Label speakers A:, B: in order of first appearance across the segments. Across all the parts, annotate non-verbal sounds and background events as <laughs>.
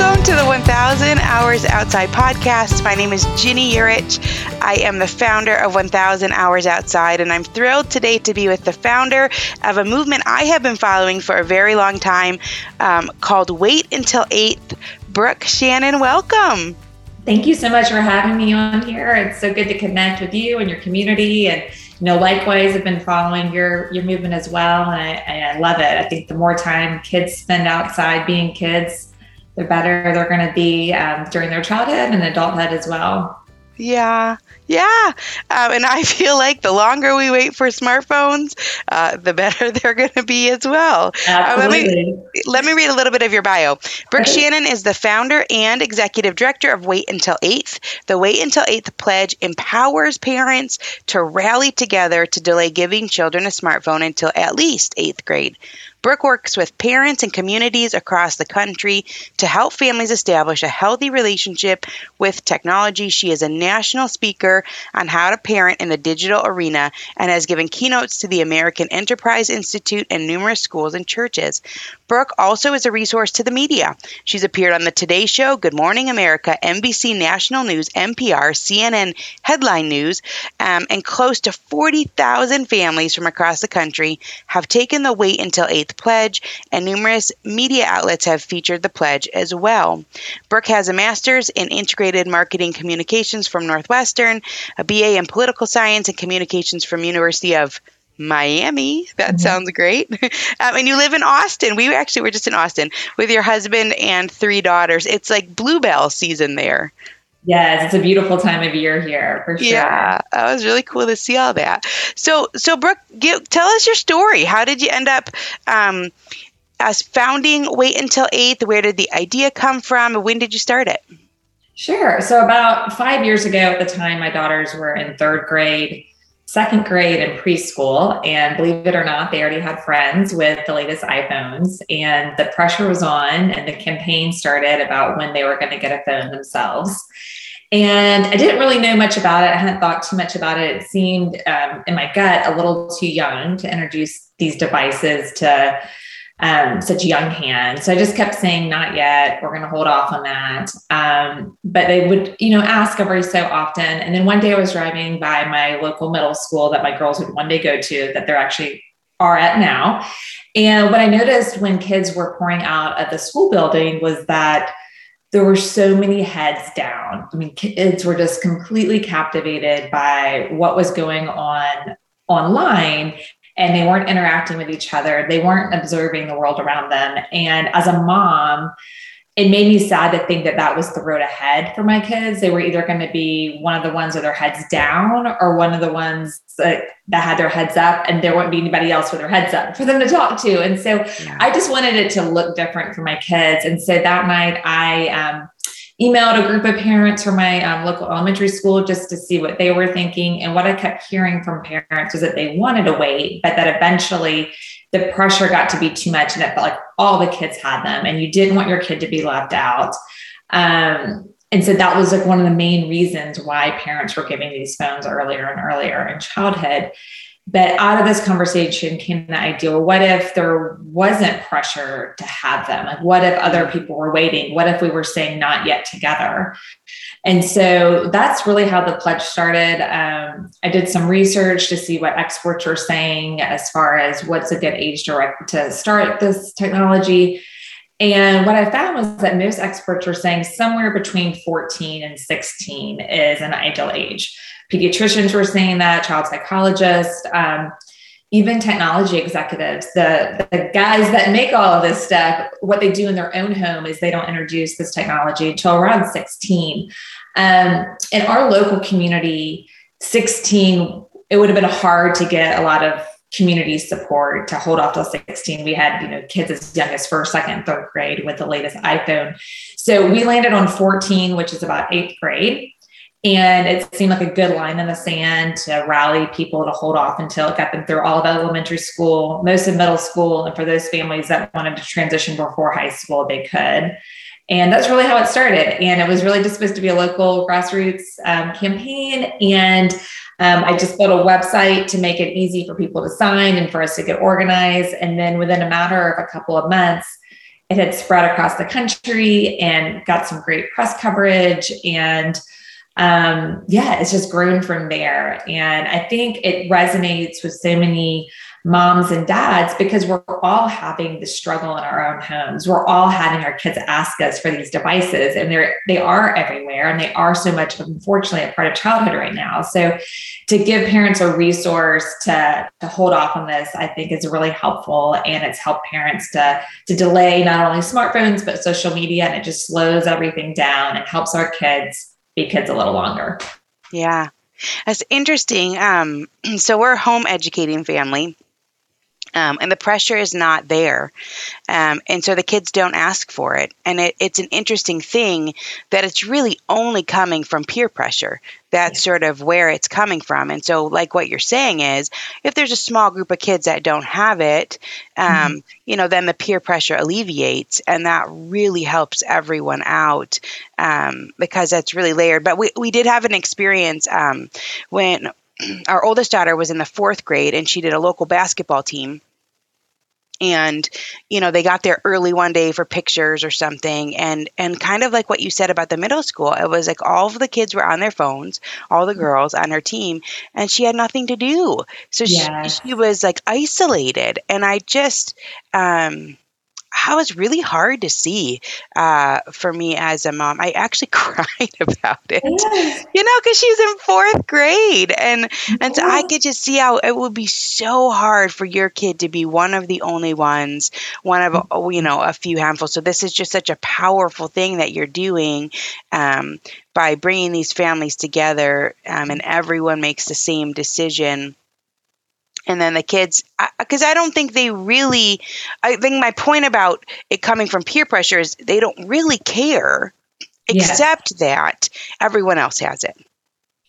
A: Welcome to the 1000 Hours Outside podcast. My name is Ginny Yurich. I am the founder of 1000 Hours Outside, and I'm thrilled today to be with the founder of a movement I have been following for a very long time um, called Wait Until 8th. Brooke Shannon, welcome.
B: Thank you so much for having me on here. It's so good to connect with you and your community and you know, likewise, I've been following your your movement as well, and I, I love it. I think the more time kids spend outside being kids, the better they're going to be um, during their childhood and adulthood as well.
A: Yeah, yeah. Um, and I <laughs> feel like the longer we wait for smartphones, uh, the better <laughs> they're going to be as well.
B: Uh, let,
A: me, let me read a little bit of your bio. Brooke okay. Shannon is the founder and executive director of Wait Until 8th. The Wait Until 8th pledge empowers parents to rally together to delay giving children a smartphone until at least 8th grade. Brooke works with parents and communities across the country to help families establish a healthy relationship with technology. She is a national speaker on how to parent in the digital arena and has given keynotes to the American Enterprise Institute and numerous schools and churches. Brooke also is a resource to the media. She's appeared on The Today Show, Good Morning America, NBC National News, NPR, CNN Headline News, um, and close to 40,000 families from across the country have taken the wait until 8th Pledge, and numerous media outlets have featured the pledge as well. Brooke has a master's in integrated marketing communications from Northwestern, a BA in political science and communications from University of Miami. That mm-hmm. sounds great. <laughs> um, and you live in Austin. We actually were just in Austin with your husband and three daughters. It's like bluebell season there.
B: Yes, it's a beautiful time of year here for sure.
A: Yeah, that was really cool to see all that. So, so Brooke, give, tell us your story. How did you end up um, as founding Wait Until Eighth? Where did the idea come from? When did you start it?
B: Sure. So, about five years ago, at the time, my daughters were in third grade second grade and preschool. And believe it or not, they already had friends with the latest iPhones. And the pressure was on, and the campaign started about when they were going to get a phone themselves. And I didn't really know much about it. I hadn't thought too much about it. It seemed um, in my gut a little too young to introduce these devices to um, such young hands. So I just kept saying, not yet. We're going to hold off on that. Um, but they would, you know, ask every so often. And then one day I was driving by my local middle school that my girls would one day go to that they're actually are at now. And what I noticed when kids were pouring out of the school building was that there were so many heads down. I mean, kids were just completely captivated by what was going on online and they weren't interacting with each other. They weren't observing the world around them. And as a mom, it made me sad to think that that was the road ahead for my kids. They were either going to be one of the ones with their heads down or one of the ones that, that had their heads up, and there wouldn't be anybody else with their heads up for them to talk to. And so yeah. I just wanted it to look different for my kids. And so that night I um, emailed a group of parents from my um, local elementary school just to see what they were thinking. And what I kept hearing from parents was that they wanted to wait, but that eventually the pressure got to be too much and it felt like all the kids had them and you didn't want your kid to be left out. Um, and so that was like one of the main reasons why parents were giving these phones earlier and earlier in childhood. But out of this conversation came the idea well, what if there wasn't pressure to have them? Like, what if other people were waiting? What if we were saying not yet together? And so that's really how the pledge started. Um, I did some research to see what experts were saying as far as what's a good age direct to start this technology. And what I found was that most experts are saying somewhere between 14 and 16 is an ideal age pediatricians were saying that, child psychologists, um, even technology executives, the, the guys that make all of this stuff, what they do in their own home is they don't introduce this technology until around 16. Um, in our local community, 16, it would have been hard to get a lot of community support to hold off till 16. We had, you know, kids as young as first, second, third grade with the latest iPhone. So we landed on 14, which is about eighth grade. And it seemed like a good line in the sand to rally people to hold off until it got them through all of elementary school, most of middle school. And for those families that wanted to transition before high school, they could. And that's really how it started. And it was really just supposed to be a local grassroots um, campaign. And um, I just built a website to make it easy for people to sign and for us to get organized. And then within a matter of a couple of months, it had spread across the country and got some great press coverage. And um, yeah, it's just grown from there. And I think it resonates with so many moms and dads because we're all having the struggle in our own homes. We're all having our kids ask us for these devices, and they're they are everywhere, and they are so much, unfortunately, a part of childhood right now. So, to give parents a resource to to hold off on this, I think is really helpful, and it's helped parents to to delay not only smartphones but social media, and it just slows everything down and helps our kids be kids a little longer.
A: Yeah. That's interesting. Um, <clears throat> so we're a home educating family. Um, and the pressure is not there. Um, and so the kids don't ask for it. And it, it's an interesting thing that it's really only coming from peer pressure. That's yeah. sort of where it's coming from. And so, like what you're saying is, if there's a small group of kids that don't have it, um, mm-hmm. you know, then the peer pressure alleviates. And that really helps everyone out um, because that's really layered. But we, we did have an experience um, when <clears throat> our oldest daughter was in the fourth grade and she did a local basketball team. And you know they got there early one day for pictures or something and and kind of like what you said about the middle school it was like all of the kids were on their phones all the girls on her team and she had nothing to do. So she, she was like isolated and i just um how was really hard to see uh, for me as a mom. I actually <laughs> cried about it, you know, because she's in fourth grade, and and so I could just see how it would be so hard for your kid to be one of the only ones, one of mm-hmm. you know a few handfuls. So this is just such a powerful thing that you're doing. Um, by bringing these families together um, and everyone makes the same decision and then the kids because I, I, don't think they really i think my point about it coming from peer pressure is they don't really care except yes. that everyone else has it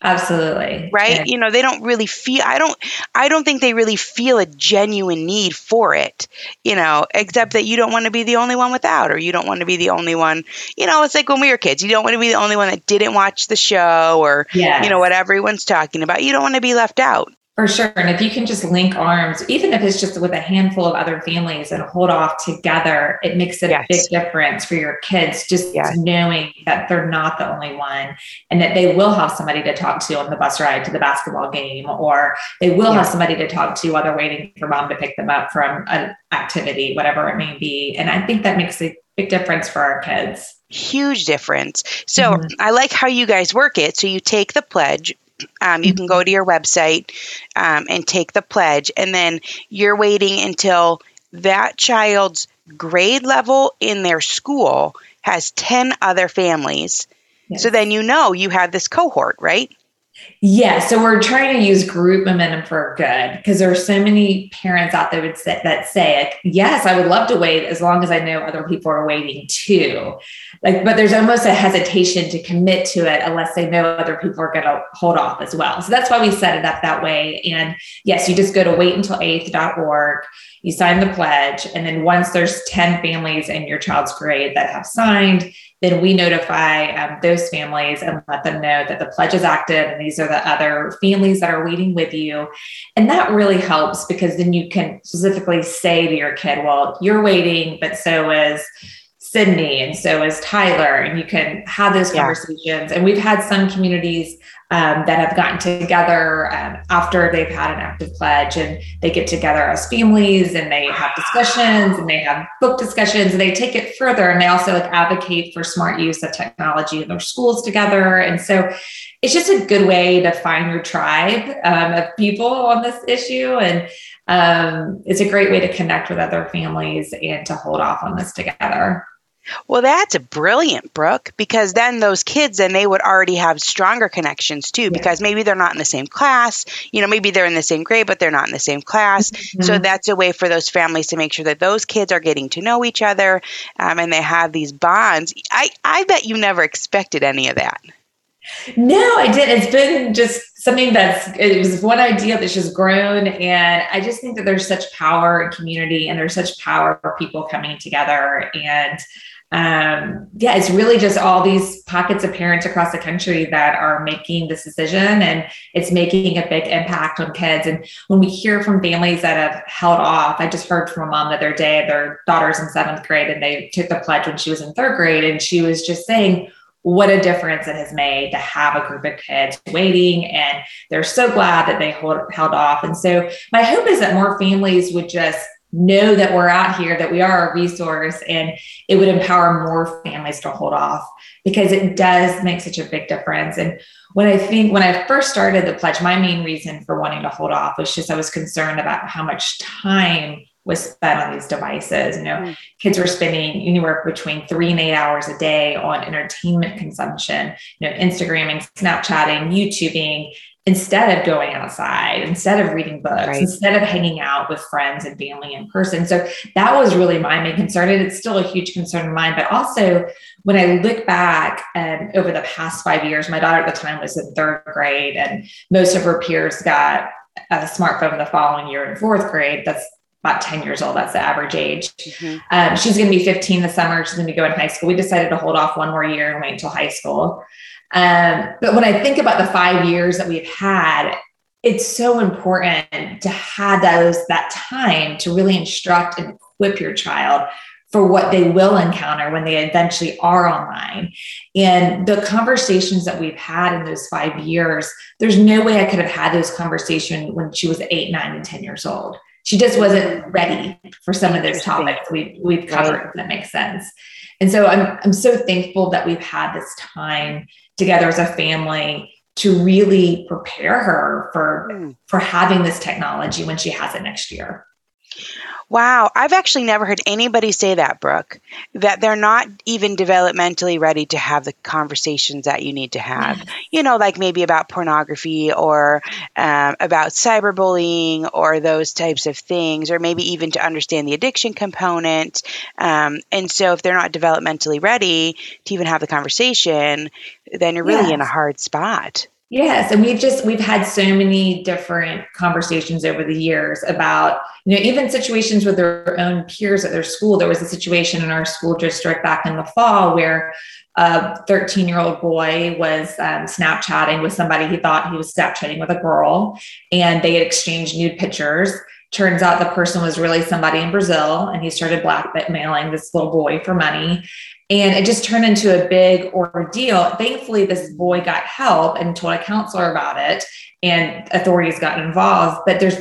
B: absolutely
A: right yeah. you know they don't really feel i don't i don't think they really feel a genuine need for it you know except that you don't want to be the only one without or you don't want to be the only one you know it's like when we were kids you don't want to be the only one that didn't watch the show or yes. you know what everyone's talking about you don't want to be left out
B: for sure. And if you can just link arms, even if it's just with a handful of other families and hold off together, it makes a yes. big difference for your kids just yes. knowing that they're not the only one and that they will have somebody to talk to on the bus ride to the basketball game, or they will have somebody to talk to while they're waiting for mom to pick them up from an activity, whatever it may be. And I think that makes a big difference for our kids
A: huge difference. So mm-hmm. I like how you guys work it. So you take the pledge, um, you can go to your website um, and take the pledge, and then you're waiting until that child's grade level in their school has 10 other families. Yes. So then you know you have this cohort, right?
B: Yeah, so we're trying to use group momentum for good because there are so many parents out there say, that say, like, "Yes, I would love to wait as long as I know other people are waiting too." Like, but there's almost a hesitation to commit to it unless they know other people are going to hold off as well. So that's why we set it up that way. And yes, you just go to waituntil8th.org, you sign the pledge, and then once there's ten families in your child's grade that have signed, then we notify um, those families and let them know that the pledge is active and these are the other families that are waiting with you. And that really helps because then you can specifically say to your kid, well, you're waiting, but so is Sydney and so is Tyler. And you can have those conversations. Yeah. And we've had some communities um, that have gotten together um, after they've had an active pledge and they get together as families and they have discussions and they have book discussions and they take it further and they also like advocate for smart use of technology in their schools together and so it's just a good way to find your tribe um, of people on this issue and um, it's a great way to connect with other families and to hold off on this together
A: Well, that's a brilliant, Brooke, because then those kids then they would already have stronger connections too, because maybe they're not in the same class. You know, maybe they're in the same grade, but they're not in the same class. Mm-hmm. So that's a way for those families to make sure that those kids are getting to know each other, um, and they have these bonds. I I bet you never expected any of that.
B: No, I did. It's been just something that's it was one idea that's just grown, and I just think that there's such power in community, and there's such power for people coming together, and um, yeah, it's really just all these pockets of parents across the country that are making this decision and it's making a big impact on kids. And when we hear from families that have held off, I just heard from a mom the other day, their daughter's in seventh grade and they took the pledge when she was in third grade. And she was just saying, what a difference it has made to have a group of kids waiting and they're so glad that they hold, held off and so my hope is that more families would just know that we're out here, that we are a resource, and it would empower more families to hold off because it does make such a big difference. And when I think when I first started the pledge, my main reason for wanting to hold off was just I was concerned about how much time was spent on these devices. You know, mm. kids were spending anywhere between three and eight hours a day on entertainment consumption, you know, Instagramming, Snapchatting, YouTubing, instead of going outside, instead of reading books, right. instead of hanging out with friends and family in person. So that was really my main concern. And it's still a huge concern of mine. But also, when I look back um, over the past five years, my daughter at the time was in third grade, and most of her peers got a smartphone the following year in fourth grade. That's about 10 years old. That's the average age. Mm-hmm. Um, she's going to be 15 this summer. She's going to go in high school. We decided to hold off one more year and wait until high school. Um, but when I think about the five years that we've had, it's so important to have those that time to really instruct and equip your child for what they will encounter when they eventually are online. And the conversations that we've had in those five years, there's no way I could have had those conversations when she was eight, nine, and 10 years old. She just wasn't ready for some of those topics we, we've covered, right. if that makes sense. And so I'm, I'm so thankful that we've had this time together as a family to really prepare her for mm. for having this technology when she has it next year.
A: Wow, I've actually never heard anybody say that, Brooke, that they're not even developmentally ready to have the conversations that you need to have. You know, like maybe about pornography or um, about cyberbullying or those types of things, or maybe even to understand the addiction component. Um, and so, if they're not developmentally ready to even have the conversation, then you're really in a hard spot.
B: Yes, and we've just we've had so many different conversations over the years about you know even situations with their own peers at their school. There was a situation in our school district back in the fall where a 13 year old boy was um, Snapchatting with somebody he thought he was Snapchatting with a girl, and they had exchanged nude pictures. Turns out the person was really somebody in Brazil, and he started blackmailing this little boy for money. And it just turned into a big ordeal. Thankfully, this boy got help and told a counselor about it, and authorities got involved. But there's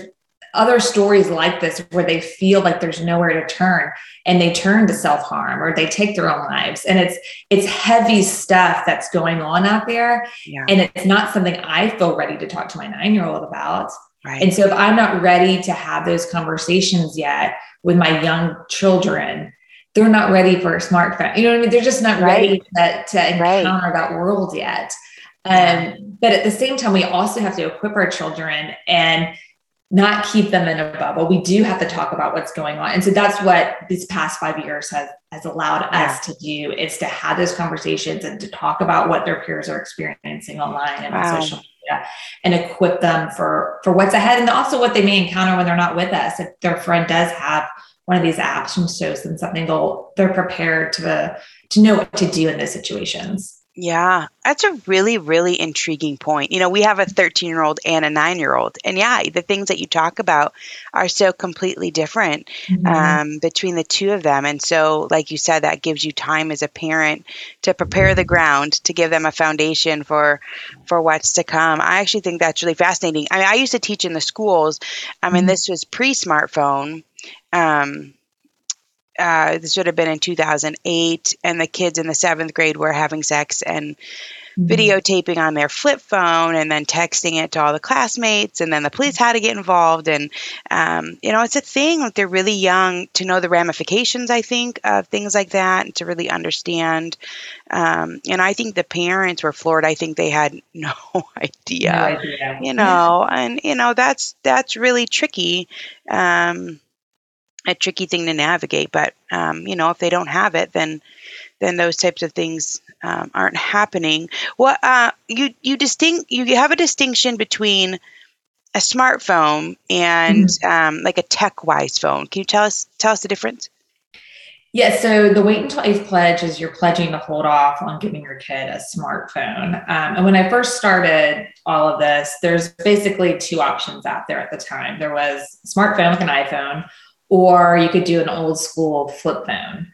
B: other stories like this where they feel like there's nowhere to turn and they turn to self-harm or they take their own lives and it's it's heavy stuff that's going on out there yeah. and it's not something i feel ready to talk to my nine-year-old about right. and so if i'm not ready to have those conversations yet with my young children they're not ready for a smartphone. You know what I mean? They're just not right. ready to, to encounter right. that world yet. Um, but at the same time, we also have to equip our children and not keep them in a bubble. We do have to talk about what's going on. And so that's what these past five years has, has allowed yeah. us to do is to have those conversations and to talk about what their peers are experiencing online and wow. on social media and equip them for, for what's ahead and also what they may encounter when they're not with us. If their friend does have one of these apps from shows them something they'll they're prepared to to know what to do in those situations
A: yeah, that's a really, really intriguing point. You know, we have a 13 year old and a nine year old. And yeah, the things that you talk about are so completely different mm-hmm. um, between the two of them. And so, like you said, that gives you time as a parent to prepare the ground, to give them a foundation for for what's to come. I actually think that's really fascinating. I mean, I used to teach in the schools. I mean, mm-hmm. this was pre smartphone. Um, uh, this would have been in 2008, and the kids in the seventh grade were having sex and videotaping on their flip phone and then texting it to all the classmates, and then the police had to get involved. And um, you know, it's a thing. Like they're really young to know the ramifications. I think of things like that and to really understand. Um, and I think the parents were floored. I think they had <laughs> no idea. No idea. You know, and you know that's that's really tricky. Um, a tricky thing to navigate. But um, you know, if they don't have it, then then those types of things um, aren't happening. Well, uh, you you distinct you have a distinction between a smartphone and mm-hmm. um, like a tech wise phone. Can you tell us tell us the difference?
B: Yeah, so the wait until eighth pledge is you're pledging to hold off on giving your kid a smartphone. Um, and when I first started all of this, there's basically two options out there at the time. There was smartphone, like an iPhone, or you could do an old school flip phone.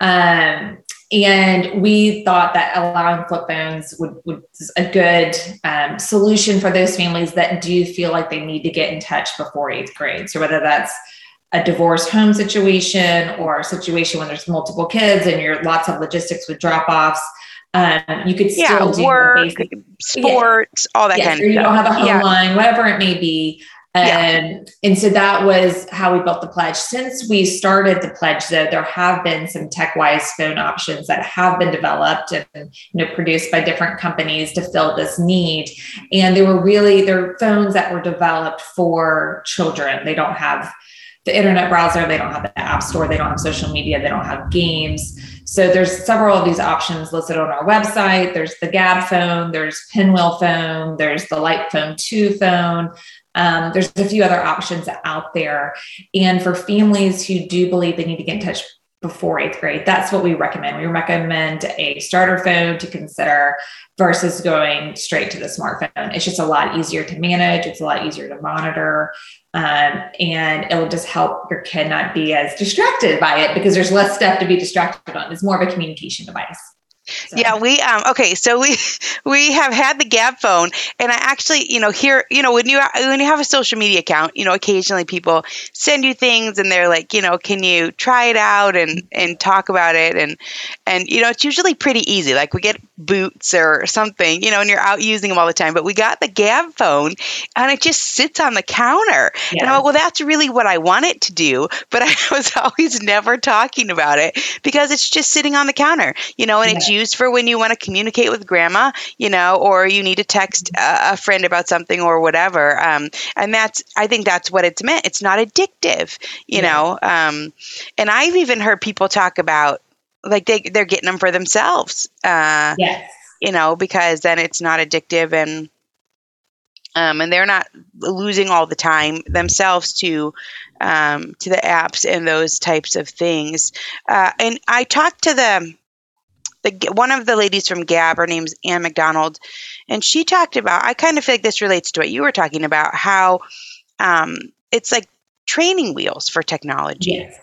B: Um, and we thought that allowing flip phones would, would a good um, solution for those families that do feel like they need to get in touch before eighth grade. So whether that's a divorced home situation or a situation when there's multiple kids and you're lots of logistics with drop offs, um, you could still
A: yeah,
B: do
A: work, basic, sports, yeah, all that kind of
B: stuff.
A: You
B: don't have a home yeah. line, whatever it may be. Yeah. Um, and so that was how we built the pledge. Since we started the pledge, though, there have been some tech-wise phone options that have been developed and you know produced by different companies to fill this need. And they were really they're phones that were developed for children. They don't have the internet browser, they don't have the app store, they don't have social media, they don't have games. So there's several of these options listed on our website. There's the Gabb phone, there's Pinwheel phone, there's the Light Phone 2 phone. Um, there's a few other options out there. And for families who do believe they need to get in touch before eighth grade, that's what we recommend. We recommend a starter phone to consider versus going straight to the smartphone. It's just a lot easier to manage, it's a lot easier to monitor. Um, and it will just help your kid not be as distracted by it because there's less stuff to be distracted on. It's more of a communication device.
A: Yeah, we um okay, so we <laughs> we have had the Gabb phone and I actually, you know, here, you know, when you when you have a social media account, you know, occasionally people send you things and they're like, you know, can you try it out and and talk about it and and you know, it's usually pretty easy. Like we get boots or something, you know, and you're out using them all the time, but we got the Gabb phone and it just sits on the counter. Yeah. And I'm like, well, that's really what I want it to do, <laughs> but I was always never talking about it because it's just sitting on the counter, you know, and yeah. it's used for when you want to communicate with grandma, you know, or you need to text a, a friend about something or whatever. Um, and that's, I think that's what it's meant. It's not addictive, you yeah. know. Um, and I've even heard people talk about like they they're getting them for themselves. Uh,
B: yes.
A: You know, because then it's not addictive and um, and they're not losing all the time themselves to um, to the apps and those types of things. Uh, and I talked to the the one of the ladies from Gabb. her name's Ann McDonald, and she talked about. I kind of feel like this relates to what you were talking about. How um, it's like training wheels for technology. Yes.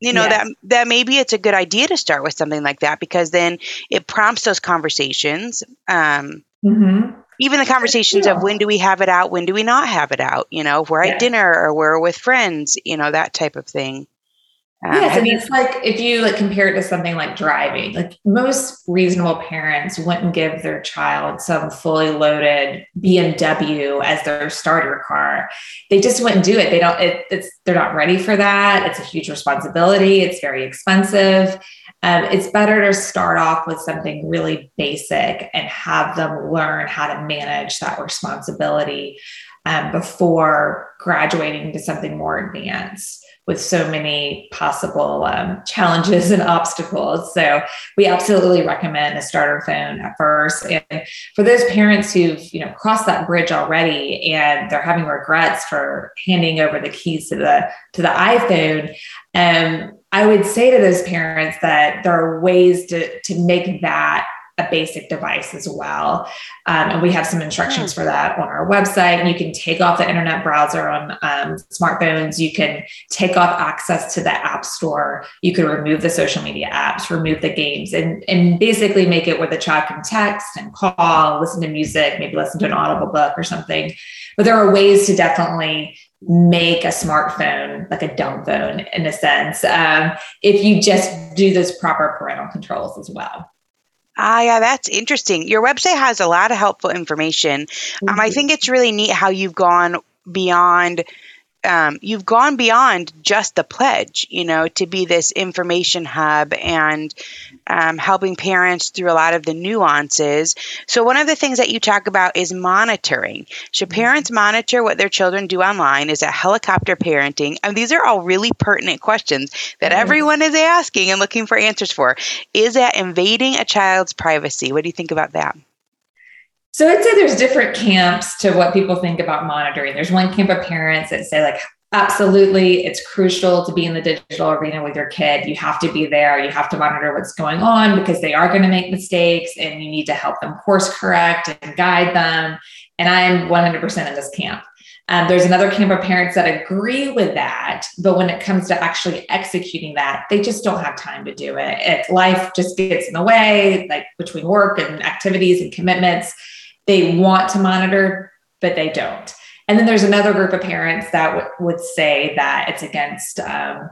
A: You know yes. that that maybe it's a good idea to start with something like that because then it prompts those conversations. Um, mm-hmm even the conversations of when do we have it out, when do we not have it out, you know, if we're at dinner or we're with friends, you know, that type of thing.
B: Um, yes, and it's like if you like compare it to something like driving, like most reasonable parents wouldn't give their child some fully loaded BMW as their starter car. They just wouldn't do it. They don't. It, it's they're not ready for that. It's a huge responsibility. It's very expensive. Um, it's better to start off with something really basic and have them learn how to manage that responsibility um, before graduating to something more advanced with so many possible um, challenges and obstacles. So we absolutely recommend a starter phone at first. And for those parents who've you know crossed that bridge already and they're having regrets for handing over the keys to the to the iPhone, um, I would say to those parents that there are ways to to make that a basic device as well. Um, and we have some instructions for that on our website. And you can take off the internet browser on um, smartphones. You can take off access to the app store. You can remove the social media apps, remove the games, and, and basically make it where the child can text and call, listen to music, maybe listen to an audible book or something. But there are ways to definitely make a smartphone like a dumb phone in a sense um, if you just do those proper parental controls as well.
A: Ah, yeah, that's interesting. Your website has a lot of helpful information. Um, I think it's really neat how you've gone beyond um, you've gone beyond just the pledge, you know, to be this information hub and um, helping parents through a lot of the nuances. So, one of the things that you talk about is monitoring. Should mm-hmm. parents monitor what their children do online? Is it helicopter parenting? And these are all really pertinent questions that mm-hmm. everyone is asking and looking for answers for. Is that invading a child's privacy? What do you think about that?
B: So I'd say there's different camps to what people think about monitoring. There's one camp of parents that say, like, absolutely, it's crucial to be in the digital arena with your kid. You have to be there. You have to monitor what's going on because they are going to make mistakes and you need to help them course correct and guide them. And I'm 100% in this camp. Um, there's another camp of parents that agree with that, but when it comes to actually executing that, they just don't have time to do it. it life just gets in the way, like between work and activities and commitments they want to monitor, but they don't. And then there's another group of parents that w- would say that it's against um,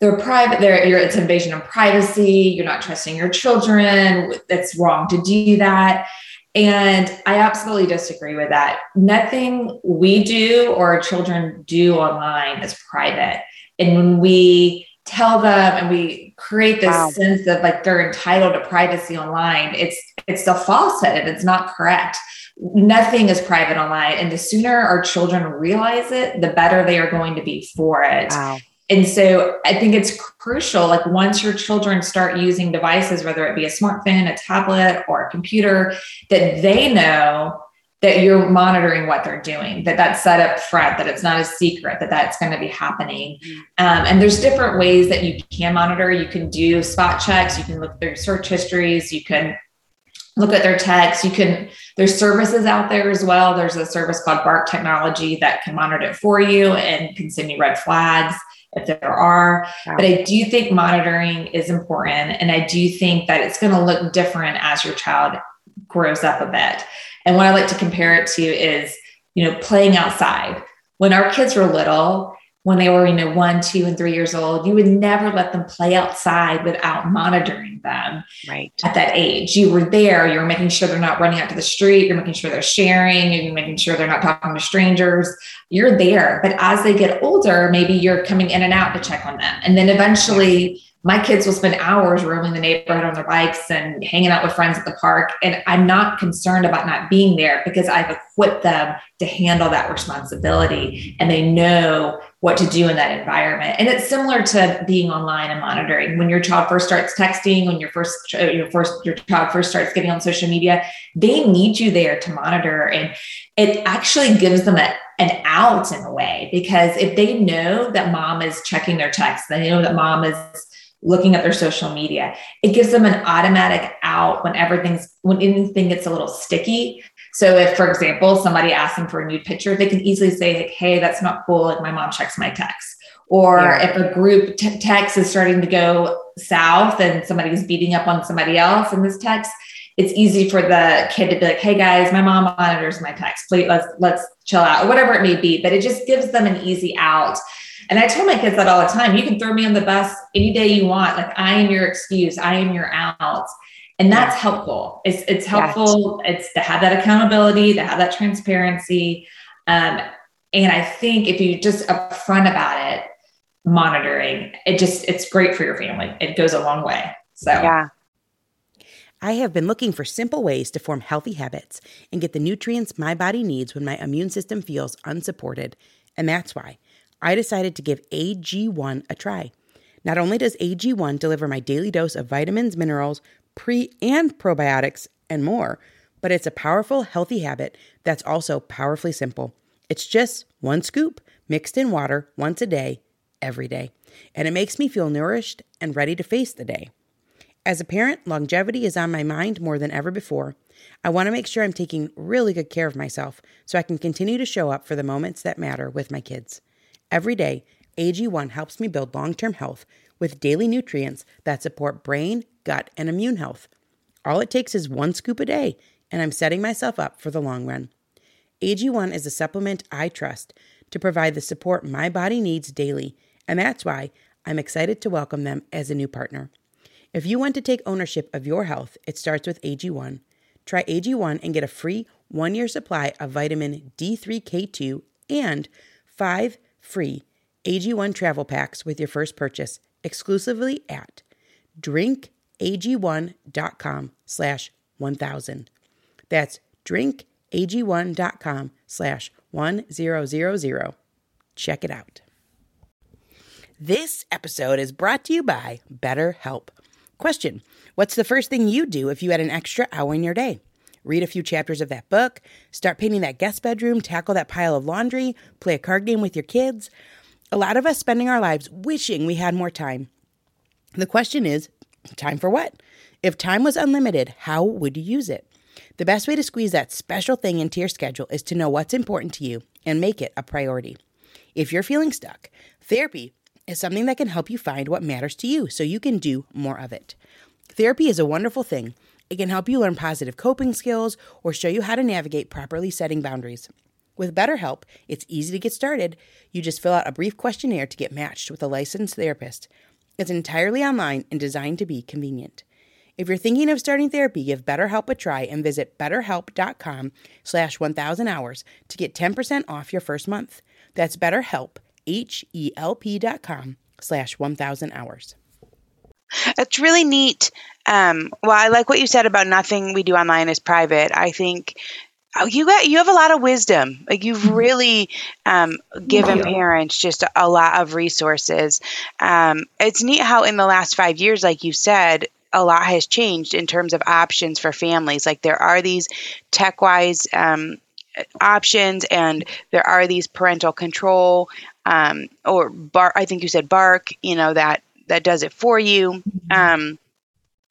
B: their private, their, it's invasion of privacy. You're not trusting your children. It's wrong to do that. And I absolutely disagree with that. Nothing we do or children do online is private. And when we tell them and we create this wow. sense of like they're entitled to privacy online it's it's a falsehood it's not correct nothing is private online and the sooner our children realize it the better they are going to be for it wow. and so i think it's crucial like once your children start using devices whether it be a smartphone a tablet or a computer that they know that you're monitoring what they're doing, that that's set up front, that it's not a secret, that that's going to be happening. Mm-hmm. Um, and there's different ways that you can monitor. You can do spot checks, you can look through search histories, you can look at their texts, you can, there's services out there as well. There's a service called Bark Technology that can monitor it for you and can send you red flags if there are. Wow. But I do think monitoring is important. And I do think that it's going to look different as your child grows up a bit. And what I like to compare it to is, you know, playing outside. When our kids were little, when they were, you know, one, two, and three years old, you would never let them play outside without monitoring them.
A: Right.
B: At that age, you were there. You were making sure they're not running out to the street. You're making sure they're sharing. You're making sure they're not talking to strangers. You're there. But as they get older, maybe you're coming in and out to check on them. And then eventually, my kids will spend hours roaming the neighborhood on their bikes and hanging out with friends at the park. And I'm not concerned about not being there because I've equipped them to handle that responsibility and they know what to do in that environment. And it's similar to being online and monitoring. When your child first starts texting, when your first uh, your first your child first starts getting on social media, they need you there to monitor. And it actually gives them a, an out in a way because if they know that mom is checking their texts, they know that mom is looking at their social media. It gives them an automatic out when everything's when anything gets a little sticky. So if, for example, somebody asks them for a nude picture, they can easily say, like, "Hey, that's not cool." Like my mom checks my text. Or yeah. if a group t- text is starting to go south and somebody's beating up on somebody else in this text, it's easy for the kid to be like, "Hey guys, my mom monitors my text. Please let's let's chill out," or whatever it may be. But it just gives them an easy out and I tell my kids that all the time. You can throw me on the bus any day you want. Like I am your excuse. I am your out. And that's helpful. It's it's helpful. Yes. It's to have that accountability, to have that transparency. Um, and I think if you just upfront about it, monitoring, it just it's great for your family. It goes a long way. So
A: yeah.
C: I have been looking for simple ways to form healthy habits and get the nutrients my body needs when my immune system feels unsupported. And that's why I decided to give AG1 a try. Not only does AG1 deliver my daily dose of vitamins, minerals, pre and probiotics, and more, but it's a powerful, healthy habit that's also powerfully simple. It's just one scoop mixed in water once a day, every day, and it makes me feel nourished and ready to face the day. As a parent, longevity is on my mind more than ever before. I want to make sure I'm taking really good care of myself so I can continue to show up for the moments that matter with my kids. Every day, AG1 helps me build long term health with daily nutrients that support brain, gut, and immune health. All it takes is one scoop a day, and I'm setting myself up for the long run. AG1 is a supplement I trust to provide the support my body needs daily, and that's why I'm excited to welcome them as a new partner. If you want to take ownership of your health, it starts with AG1. Try AG1 and get a free one year supply of vitamin D3K2 and five free AG1 travel packs with your first purchase exclusively at drinkag1.com slash 1000. That's drinkag1.com slash 1000. Check it out. This episode is brought to you by BetterHelp. Question What's the first thing you do if you had an extra hour in your day? Read a few chapters of that book, start painting that guest bedroom, tackle that pile of laundry, play a card game with your kids. A lot of us spending our lives wishing we had more time. The question is time for what? If time was unlimited, how would you use it? The best way to squeeze that special thing into your schedule is to know what's important to you and make it a priority. If you're feeling stuck, therapy is something that can help you find what matters to you so you can do more of it. Therapy is a wonderful thing. It can help you learn positive coping skills or show you how to navigate properly setting boundaries. With BetterHelp, it's easy to get started. You just fill out a brief questionnaire to get matched with a licensed therapist. It's entirely online and designed to be convenient. If you're thinking of starting therapy, give BetterHelp a try and visit betterhelp.com slash 1000 hours to get 10% off your first month. That's BetterHelp, H-E-L-P dot com slash 1000 hours.
A: It's really neat. Um, well, I like what you said about nothing we do online is private. I think you got you have a lot of wisdom. Like you've
B: Mm-hmm.
A: really um, given parents just a, a lot of resources. Um, it's neat how in the last five years, like you said, a lot has changed in terms of options for families. Like there are these tech wise um, options, and there are these parental control um, or bar. I think you said bark. You know that that does it for you. Um,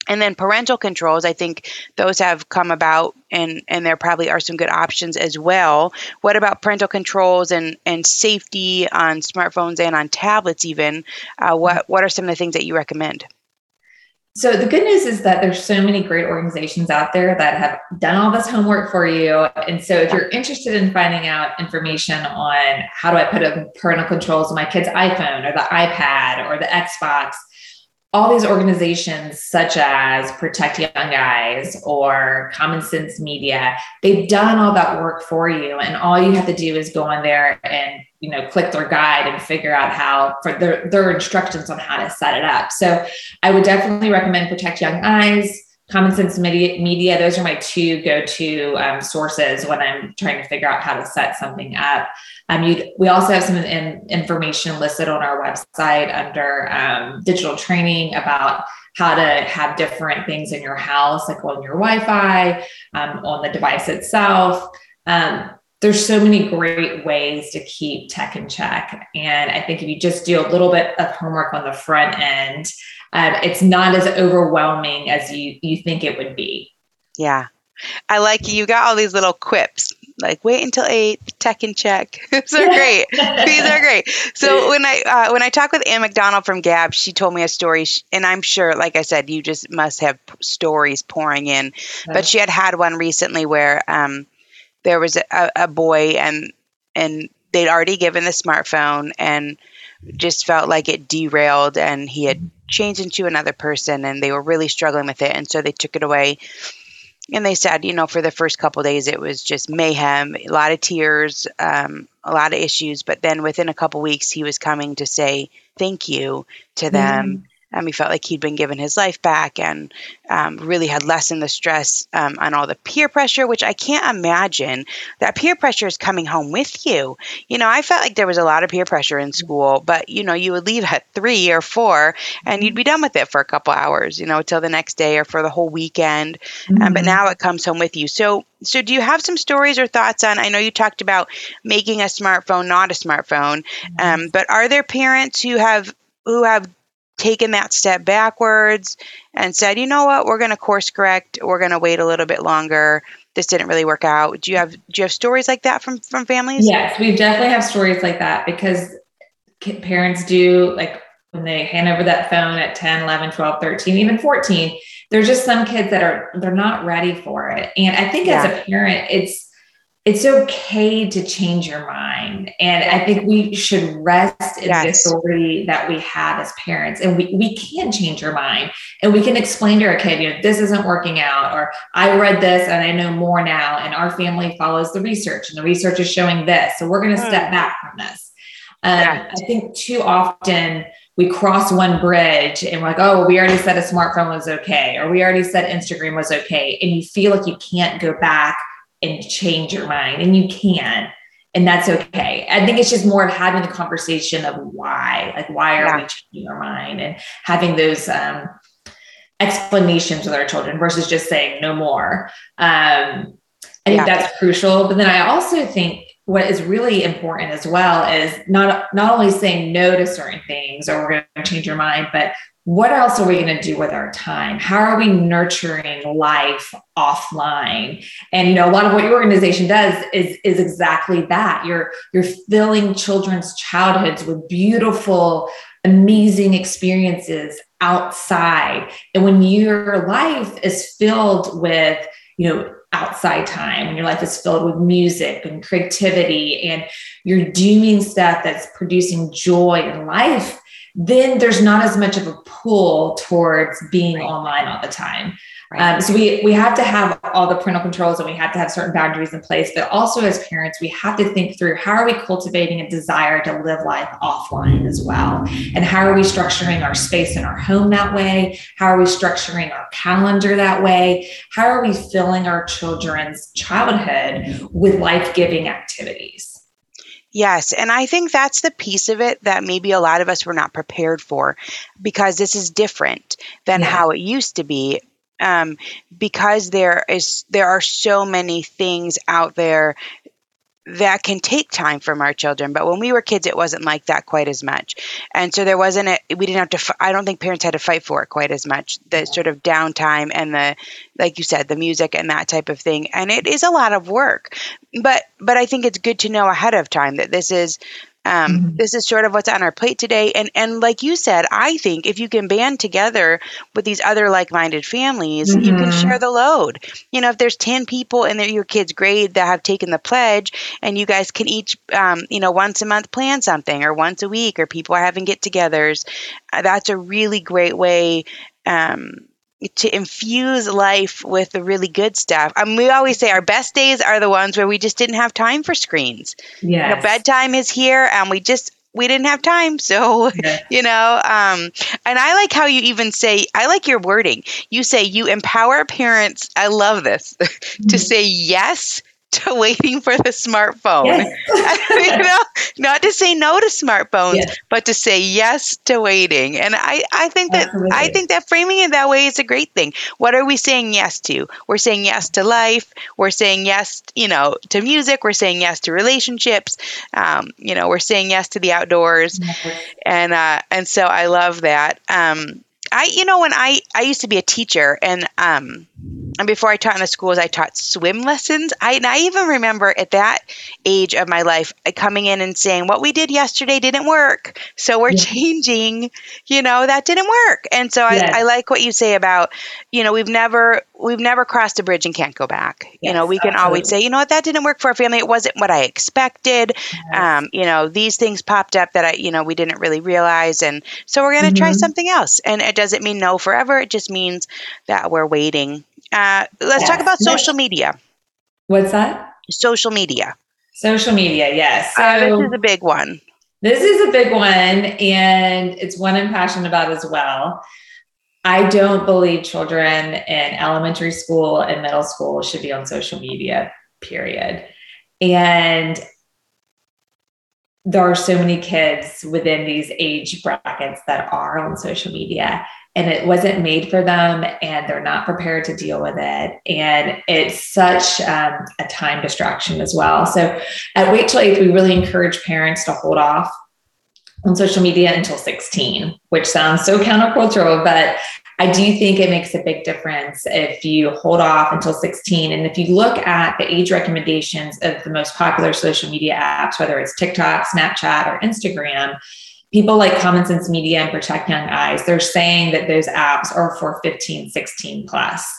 A: and then parental controls, I think those have come about, and and there probably are some good options as well. What about parental controls and and safety on smartphones and on tablets? Even uh, what what are some of the things that you recommend?
B: So the good news is that there's so many great organizations out there that have done all this homework for you. And so if you're interested in finding out information on how do I put in parental controls on my kid's iPhone or the iPad or the Xbox, all these organizations such as Protect Young Eyes or Common Sense Media, they've done all that work for you. And all you have to do is go on there and you know click their guide and figure out how for their, their instructions on how to set it up. So I would definitely recommend Protect Young Eyes. Common Sense Media, media those are my two go-to um, sources when I'm trying to figure out how to set something up. Um, we also have some in, information listed on our website under um, digital training about how to have different things in your house, like on your Wi-Fi, um, on the device itself. Um, there's so many great ways to keep tech in check, and I think if you just do a little bit of homework on the front end, um, it's not as overwhelming as you you think it would be.
A: Yeah, I like you got all these little quips like wait until eight, tech and check. <laughs> These are great. These are great. So <laughs> when I uh, when I talked with Ann McDonald from Gabb, she told me a story, and I'm sure, like I said, you just must have stories pouring in. But she had had one recently where um, there was a, a boy and and they'd already given the smartphone and just felt like it derailed and he had changed into another person and they were really struggling with it and so they took it away and they said, you know, for the first couple days, it was just mayhem, a lot of tears, um, a lot of issues. But then within a couple weeks, he was coming to say thank you to them. Um, he felt like he'd been given his life back and um, really had lessened the stress um, on all the peer pressure, which I can't imagine that peer pressure is coming home with you. You know, I felt like there was a lot of peer pressure in school, but, you know, you would leave at three or four and you'd be done with it for a couple hours, you know, till the next day or for the whole weekend. Um, but now it comes home with you. So, so do you have some stories or thoughts on? I know you talked about making a smartphone not a smartphone, um, but are there parents who have who have taken that step backwards and said, you know what, we're going to course correct. We're going to wait a little bit longer. This didn't really work out. Do you have do you have stories like that from from families?
B: Yes, we definitely have stories like that because parents do like when they hand over that phone at 10, 11, 12, 13, even 14, there's just some kids that are they're not ready for it. And I think as a parent, it's it's okay to change your mind. And I think we should rest in yes. the authority that we have as parents. And we, we can change our mind and we can explain to our kid, you know, this isn't working out, or I read this and I know more now. And our family follows the research and the research is showing this. So we're going to step hmm. back from this. Um, I think too often we cross one bridge and we're like, oh, we already said a smartphone was okay, or we already said Instagram was okay. And you feel like you can't go back and change your mind, and you can. And that's okay. I think it's just more of having the conversation of why, like, why are yeah. we changing our mind and having those um, explanations with our children versus just saying no more. Um, I think yeah. that's crucial. But then I also think what is really important as well is not not only saying no to certain things or we're going to change your mind, but what else are we going to do with our time? How are we nurturing life offline? And you know, a lot of what your organization does is is exactly that. You're you're filling children's childhoods with beautiful, amazing experiences outside. And when your life is filled with, you know, outside time, when your life is filled with music and creativity and you're doing stuff that's producing joy in life, then there's not as much of a pull towards being right. online all the time. Right. Um, so we we have to have all the parental controls and we have to have certain boundaries in place. But also as parents, we have to think through how are we cultivating a desire to live life offline as well, and how are we structuring our space in our home that way? How are we structuring our calendar that way? How are we filling our children's childhood with life giving activities?
A: Yes. And I think that's the piece of it that maybe a lot of us were not prepared for because this is different than yeah. how it used to be um, because there is there are so many things out there that can take time from our children but when we were kids it wasn't like that quite as much. And so there wasn't a we didn't have to i don't think parents had to fight for it quite as much the sort of downtime and the like you said the music and that type of thing. And it is a lot of work but but i think it's good to know ahead of time that this is um, mm-hmm. This is sort of what's on our plate today, and and like you said, I think if you can band together with these other like-minded families, mm-hmm. you can mm-hmm. share the load. You know, if there's ten people in your kid's grade that have taken the pledge, and you guys can each, um, you know, once a month plan something, or once a week, or people are having get-togethers, uh, that's a really great way. Um, to infuse life with the really good stuff. Mean, we always say our best days are the ones where we just didn't have time for screens. Yeah, you know, bedtime is here, and we just we didn't have time. So, yeah. <laughs> you know, um, and I like how you even say, I like your wording. You say you empower parents. I love this <laughs> mm-hmm. to say yes <laughs> to waiting for the smartphone. Yes. <laughs> you know, not to say no to smartphones, yes. but to say yes to waiting. And I, I think that Absolutely. I think that framing it that way is a great thing. What are we saying yes to? We're saying yes to life. We're saying yes, you know, to music. We're saying yes to relationships. Um, you know, we're saying yes to the outdoors. And uh, and so I love that. Um, I, you know, when I I used to be a teacher, and um, and before I taught in the schools, I taught swim lessons. I, I even remember at that age of my life uh, coming in and saying, "What we did yesterday didn't work, so we're changing." You know, that didn't work, and so yes. I, I like what you say about, you know, we've never we've never crossed a bridge and can't go back. Yes, you know, we can absolutely. always say, you know what, that didn't work for our family. It wasn't what I expected. Yes. Um, you know, these things popped up that I, you know, we didn't really realize. And so we're going to mm-hmm. try something else. And it doesn't mean no forever. It just means that we're waiting. Uh, let's yes. talk about social media.
B: What's that?
A: Social media.
B: Social media, yes.
A: So uh, this is a big one.
B: This is a big one, and it's one I'm passionate about as well. I don't believe children in elementary school and middle school should be on social media, period. And there are so many kids within these age brackets that are on social media and it wasn't made for them and they're not prepared to deal with it and it's such um, a time distraction as well so at wait till eighth we really encourage parents to hold off on social media until 16, which sounds so countercultural, but I do think it makes a big difference if you hold off until 16. And if you look at the age recommendations of the most popular social media apps, whether it's TikTok, Snapchat, or Instagram, people like Common Sense Media and Protect Young Eyes, they're saying that those apps are for 15, 16 plus.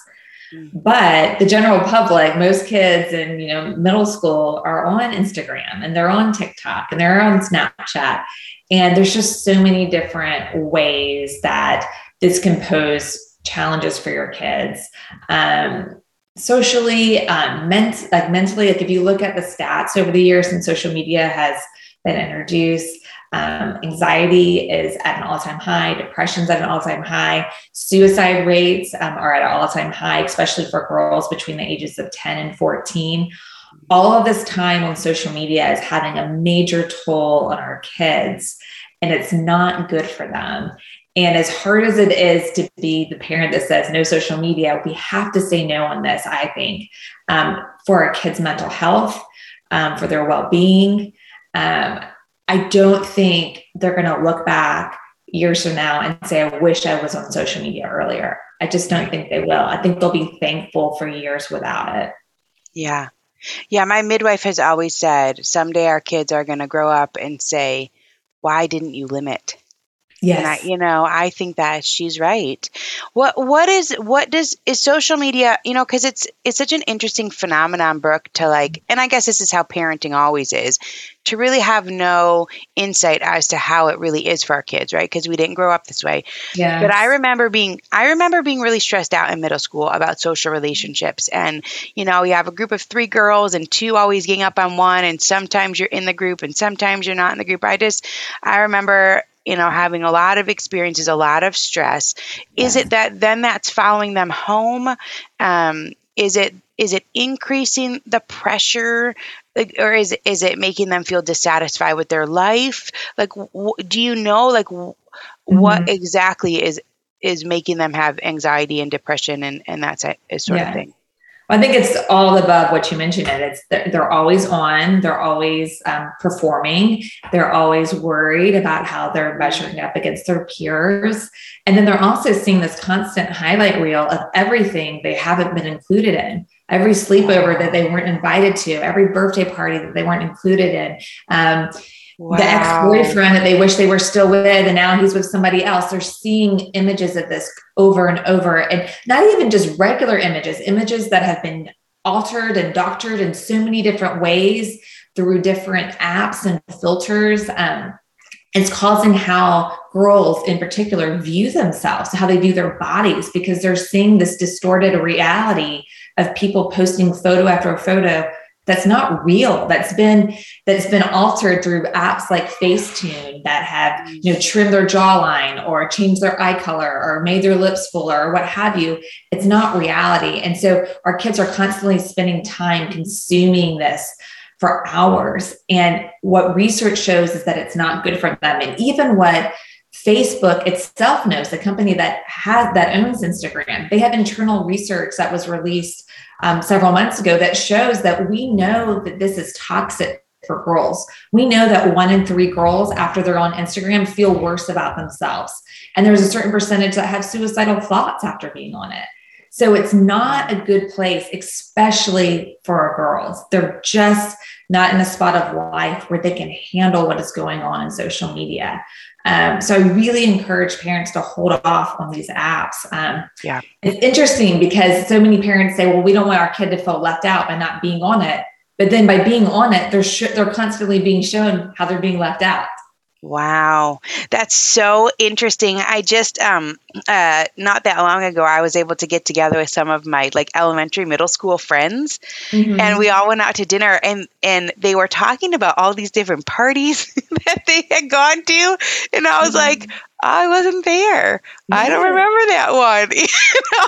B: Mm-hmm. But the general public, most kids in you know middle school are on Instagram and they're on TikTok and they're on Snapchat. And there's just so many different ways that this can pose challenges for your kids. Um, socially, um, ment- like mentally, like if you look at the stats over the years since social media has been introduced, um, anxiety is at an all time high, depression's at an all time high, suicide rates um, are at an all time high, especially for girls between the ages of 10 and 14. All of this time on social media is having a major toll on our kids, and it's not good for them. And as hard as it is to be the parent that says no social media, we have to say no on this, I think, um, for our kids' mental health, um, for their well being. Um, I don't think they're going to look back years from now and say, I wish I was on social media earlier. I just don't think they will. I think they'll be thankful for years without it.
A: Yeah. Yeah. My midwife has always said someday our kids are going to grow up and say, Why didn't you limit?
B: Yes.
A: And I, you know, I think that she's right. What what is what does is social media, you know, cuz it's it's such an interesting phenomenon, Brooke, to like and I guess this is how parenting always is, to really have no insight as to how it really is for our kids, right? Because we didn't grow up this way.
B: Yeah.
A: But I remember being I remember being really stressed out in middle school about social relationships. And, you know, you have a group of three girls and two always gang up on one and sometimes you're in the group and sometimes you're not in the group. I just I remember you know having a lot of experiences a lot of stress is it that then that's following them home? Um, is it is it increasing the pressure? Or is it, is it making them feel dissatisfied with their life? Like w- do you know like w- mm-hmm. what exactly is is making them have anxiety and depression and and that sort yeah. of thing
B: I think it's all above what you mentioned. It it's they're always on. They're always um, performing. They're always worried about how they're measuring up against their peers, and then they're also seeing this constant highlight reel of everything they haven't been included in. Every sleepover that they weren't invited to, every birthday party that they weren't included in. Um, wow. the ex-boyfriend that they wish they were still with and now he's with somebody else they're seeing images of this over and over and not even just regular images images that have been altered and doctored in so many different ways through different apps and filters um, it's causing how girls in particular view themselves how they view their bodies because they're seeing this distorted reality of people posting photo after photo that's not real that's been that's been altered through apps like facetune that have you know trimmed their jawline or changed their eye color or made their lips fuller or what have you. It's not reality. And so our kids are constantly spending time consuming this for hours. And what research shows is that it's not good for them. And even what Facebook itself knows, the company that has that owns Instagram, they have internal research that was released um, several months ago that shows that we know that this is toxic for girls. We know that one in three girls, after they're on Instagram, feel worse about themselves. And there's a certain percentage that have suicidal thoughts after being on it. So it's not a good place, especially for our girls. They're just not in a spot of life where they can handle what is going on in social media. Um, so I really encourage parents to hold off on these apps. Um,
A: yeah,
B: it's interesting because so many parents say, "Well, we don't want our kid to feel left out by not being on it," but then by being on it, they're sh- they're constantly being shown how they're being left out.
A: Wow, that's so interesting. I just um uh not that long ago I was able to get together with some of my like elementary middle school friends mm-hmm. and we all went out to dinner and and they were talking about all these different parties <laughs> that they had gone to and I was mm-hmm. like I wasn't there. Yeah. I don't remember that one. <laughs>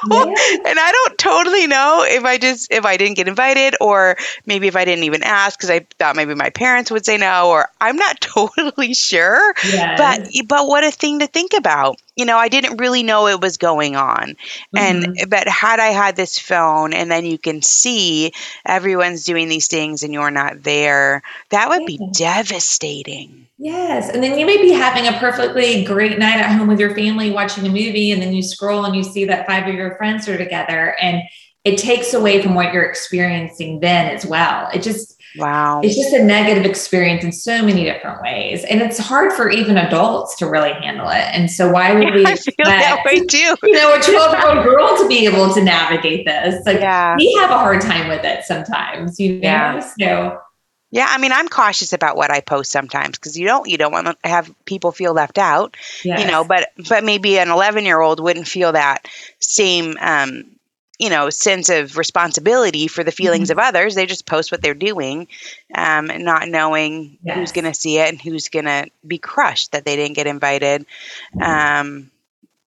A: You know? Yeah. And I don't totally know if I just if I didn't get invited or maybe if I didn't even ask because I thought maybe my parents would say no or I'm not <laughs> totally sure. Yes. But but what a thing to think about you know, I didn't really know it was going on. Mm-hmm. And but had I had this phone and then you can see everyone's doing these things and you're not there, that would be devastating.
B: Yes. And then you may be having a perfectly great night at home with your family watching a movie and then you scroll and you see that five of your friends are together and it takes away from what you're experiencing then as well. It just
A: Wow.
B: It's just a negative experience in so many different ways. And it's hard for even adults to really handle it. And so why would
A: Yeah,
B: we <laughs>
A: I feel that way too.
B: you know, a 12 year old girl to be able to navigate this? Like
A: Yeah.
B: we have a hard time with it sometimes, you know.
A: Yeah.
B: So
A: Yeah, I mean, I'm cautious about what I post sometimes because you don't you don't want to have people feel left out,
B: yes.
A: you know. But but maybe an 11 year old wouldn't feel that same um, you know sense of responsibility for the feelings
B: Mm-hmm.
A: of others. They just post what they're doing, um, and not knowing
B: Yes.
A: who's going to see it and who's going to be crushed that they didn't get invited. Um,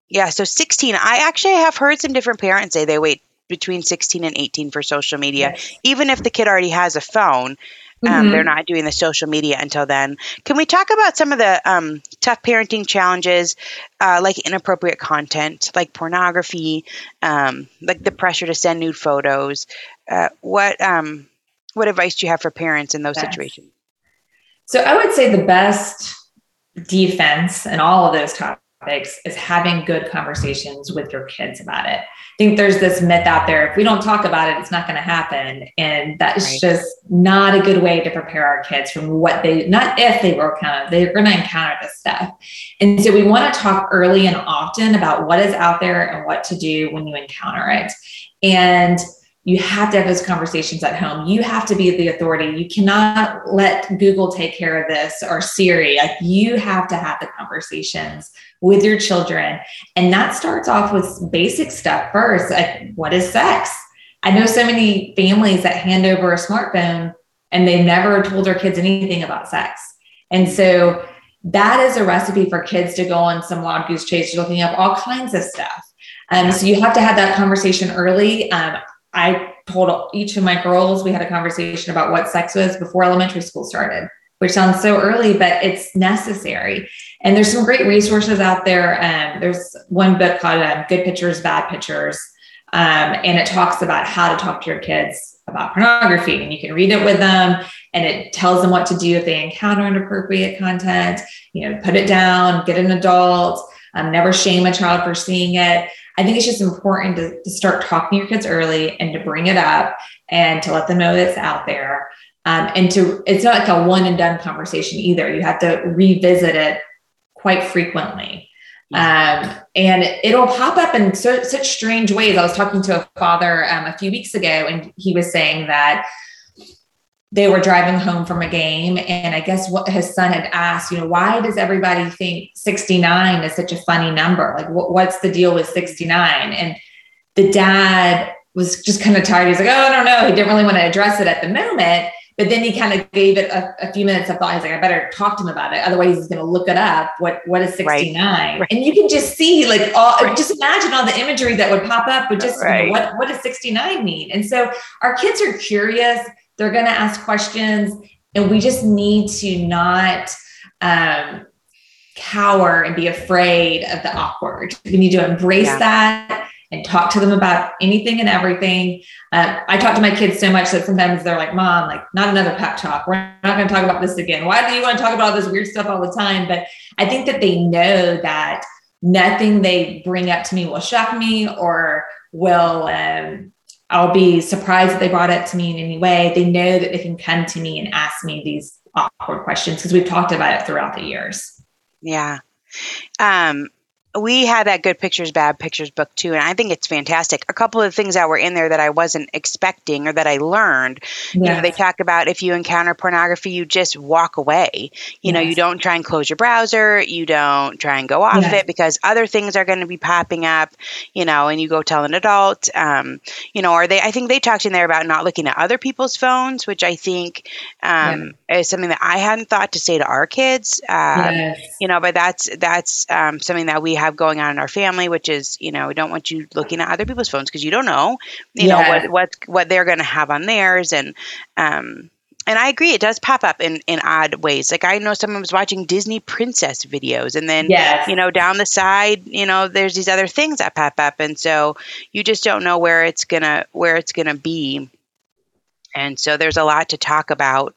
A: yeah, so 16. I actually have heard some different parents say they wait between 16 and 18 for social media,
B: Yes.
A: even if the kid already has a phone. Um,
B: Mhm.
A: They're not doing the social media until then. Can we talk about some of the um, tough parenting challenges, uh, like inappropriate content, like pornography, um, like the pressure to send nude photos? Uh, what um, what advice do you have for parents in those
B: Yes.
A: situations?
B: So I would say the best defense in all of those topics is having good conversations with your kids about it. I think there's this myth out there if we don't talk about it, it's not going to happen. And that is
A: Right.
B: just not a good way to prepare our kids from what they, not if they will encounter, they're going to encounter this stuff. And so we want to talk early and often about what is out there and what to do when you encounter it. And you have to have those conversations at home. You have to be the authority. You cannot let Google take care of this or Siri. Like you have to have the conversations with your children. And that starts off with basic stuff first. Like what is sex? I know so many families that hand over a smartphone and they've never told their kids anything about sex. And so that is a recipe for kids to go on some wild goose chase, looking up all kinds of stuff. Um, so you have to have that conversation early. Um, I told each of my girls we had a conversation about what sex was before elementary school started, which sounds so early, but it's necessary. And there's some great resources out there. Um, there's one book called um, Good Pictures, Bad Pictures, um, and it talks about how to talk to your kids about pornography. And you can read it with them, and it tells them what to do if they encounter inappropriate content. You know, put it down, get an adult, um, never shame a child for seeing it. I think it's just important to, to start talking to your kids early and to bring it up and to let them know that it's out there. Um, and to, it's not like a one and done conversation either. You have to revisit it quite frequently. Um, and it'll pop up in so, such strange ways. I was talking to a father um, a few weeks ago, and he was saying that they were driving home from a game. And i guess what his son had asked you know why does everybody think 69 is such a funny number? Like what, what's the deal with 69 and the dad was just kind of tired. He's like oh i don't know. He didn't really want to address it at the moment but then he kind of gave it a, a few minutes of thought. He's like i better talk to him about it. Otherwise he's going to look it up. What what is 69
A: Right.
B: and you can just see like all
A: Right.
B: just imagine all the imagery that would pop up but just you know, what what does 69 mean? And so our kids are curious they're going to ask questions and we just need to not um, cower and be afraid of the awkward. We need to embrace
A: Yeah.
B: that and talk to them about anything and everything. Uh, i talk to my kids so much that sometimes they're like mom like not another pep talk. We're not going to talk about this again. Why do you want to talk about all this weird stuff all the time? But i think that they know that nothing they bring up to me will shock me or will um, I'll be surprised that they brought it to me in any way. They know that they can come to me and ask me these awkward questions because we've talked about it throughout the years.
A: Yeah. Um, we had that good pictures, bad pictures book too, and I think it's fantastic. A couple of things that were in there that I wasn't expecting or that I learned. You know, they talk about if you encounter pornography, you just walk away. You know, you don't try and close your browser, you don't try and go off
B: Yes.
A: it because other things are going to be popping up. You know, and you go tell an adult. Um, you know, or they. I think they talked in there about not looking at other people's phones, which I think um, is something that I hadn't thought to say to our kids. Um,
B: yes.
A: you know but that's that's um, something that we have going on in our family which is you know we don't want you looking at other people's phones because you don't know you know what what what they're going to have on theirs and um and I agree, it does pop up in, in odd ways. Like I know someone was watching Disney princess videos, and then
B: Yes.
A: you know down the side, you know, there's these other things that pop up, and so you just don't know where it's gonna where it's gonna be. And so there's a lot to talk about.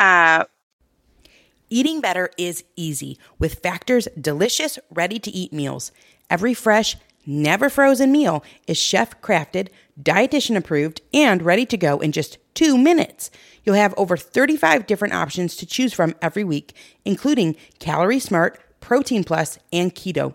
A: Uh,
C: Eating better is easy with Factor's delicious, ready to eat meals. Every fresh, never frozen meal is chef crafted, dietitian approved, and ready to go in just two minutes. You'll have over 35 different options to choose from every week, including Calorie Smart, Protein Plus, and Keto.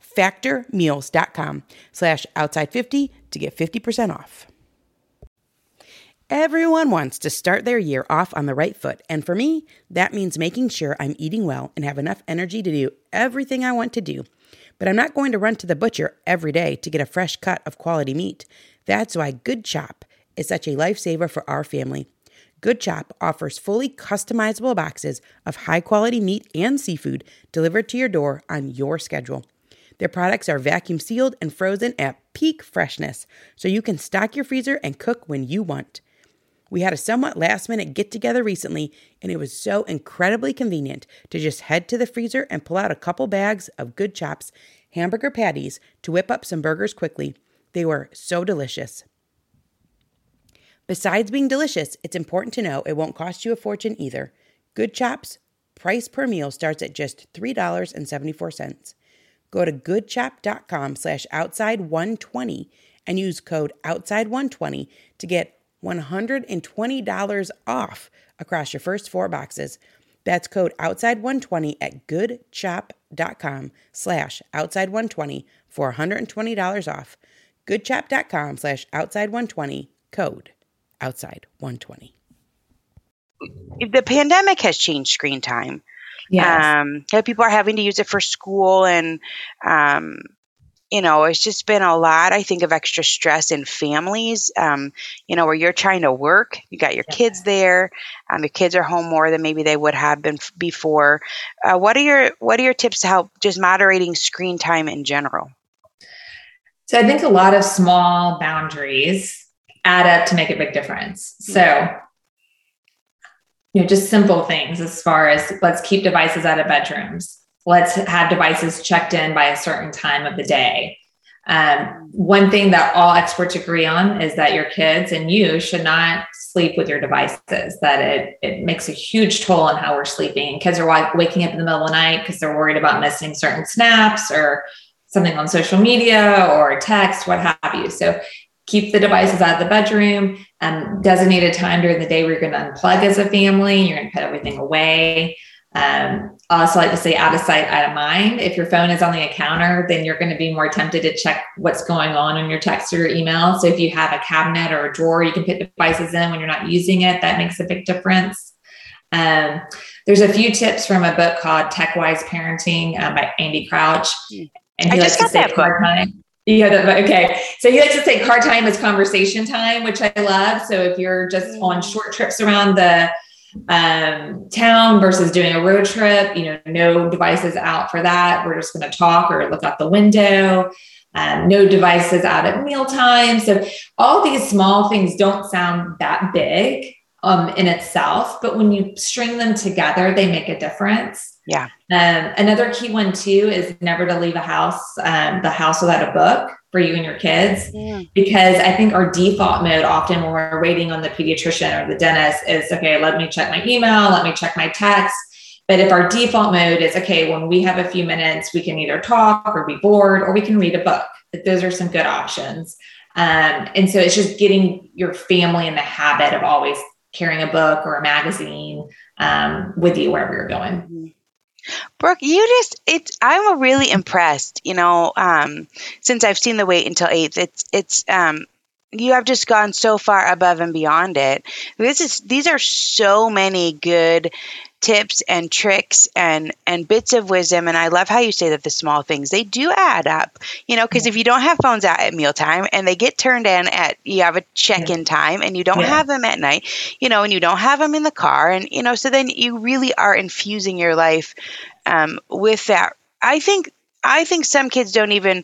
C: factormeals.com slash outside50 to get 50% off. Everyone wants to start their year off on the right foot, and for me, that means making sure I'm eating well and have enough energy to do everything I want to do. But I'm not going to run to the butcher every day to get a fresh cut of quality meat. That's why Good Chop is such a lifesaver for our family. Good Chop offers fully customizable boxes of high quality meat and seafood delivered to your door on your schedule. Their products are vacuum sealed and frozen at peak freshness, so you can stock your freezer and cook when you want. We had a somewhat last minute get together recently, and it was so incredibly convenient to just head to the freezer and pull out a couple bags of Good Chops hamburger patties to whip up some burgers quickly. They were so delicious. Besides being delicious, it's important to know it won't cost you a fortune either. Good Chops price per meal starts at just $3.74. Go to goodchop.com slash outside120 and use code outside120 to get $120 off across your first four boxes. That's code outside120 at goodchop.com slash outside120 for $120 off. goodchop.com slash outside120 code outside120.
A: If The pandemic has changed screen time.
B: Yes.
A: Um, people are having to use it for school, and um, you know, it's just been a lot. I think of extra stress in families. Um, you know, where you're trying to work, you got your
B: Yeah.
A: kids there. Um, your kids are home more than maybe they would have been f- before. Uh, what are your What are your tips to help just moderating screen time in general?
B: So I think a lot of small boundaries add up to make a big difference. So, you know, just simple things as far as let's keep devices out of bedrooms. Let's have devices checked in by a certain time of the day. Um, one thing that all experts agree on is that your kids and you should not sleep with your devices, that it, it makes a huge toll on how we're sleeping. Kids are wa- waking up in the middle of the night because they're worried about missing certain snaps or something on social media or text, what have you. So keep the devices out of the bedroom, um, designate a time during the day where you're going to unplug as a family, you're going to put everything away. Um, I also like to say out of sight, out of mind. If your phone is on the counter, then you're going to be more tempted to check what's going on in your text or your email. So if you have a cabinet or a drawer, you can put devices in when you're not using it. That makes a big difference. Um, there's a few tips from a book called Tech Wise Parenting uh, by Andy Crouch. And
A: I
B: he
A: just
B: likes to say
A: that book.
B: Yeah, that, okay. So he likes to say car time is conversation time, which I love. So if you're just on short trips around the um, town versus doing a road trip, you know, no devices out for that. We're just going to talk or look out the window. Um, no devices out at mealtime. So all these small things don't sound that big um, in itself, but when you string them together, they make a difference.
A: Yeah.
B: Um, another key one too is never to leave a house, um, the house without a book for you and your kids, because I think our default mode often when we're waiting on the pediatrician or the dentist is okay, let me check my email, let me check my text. But if our default mode is okay, when we have a few minutes, we can either talk or be bored or we can read a book. Those are some good options. Um, and so it's just getting your family in the habit of always carrying a book or a magazine um, with you wherever you're going.
A: Brooke, you just it's I'm really impressed, you know, um, since I've seen the wait until eighth. It's it's um you have just gone so far above and beyond it. This is these are so many good tips and tricks and and bits of wisdom and I love how you say that the small things they do add up. You know, because if you don't have phones out at mealtime and they get turned in at you have a check-in time and you don't
B: Yeah.
A: have them at night, you know, and you don't have them in the car and you know, so then you really are infusing your life um, with that. I think I think some kids don't even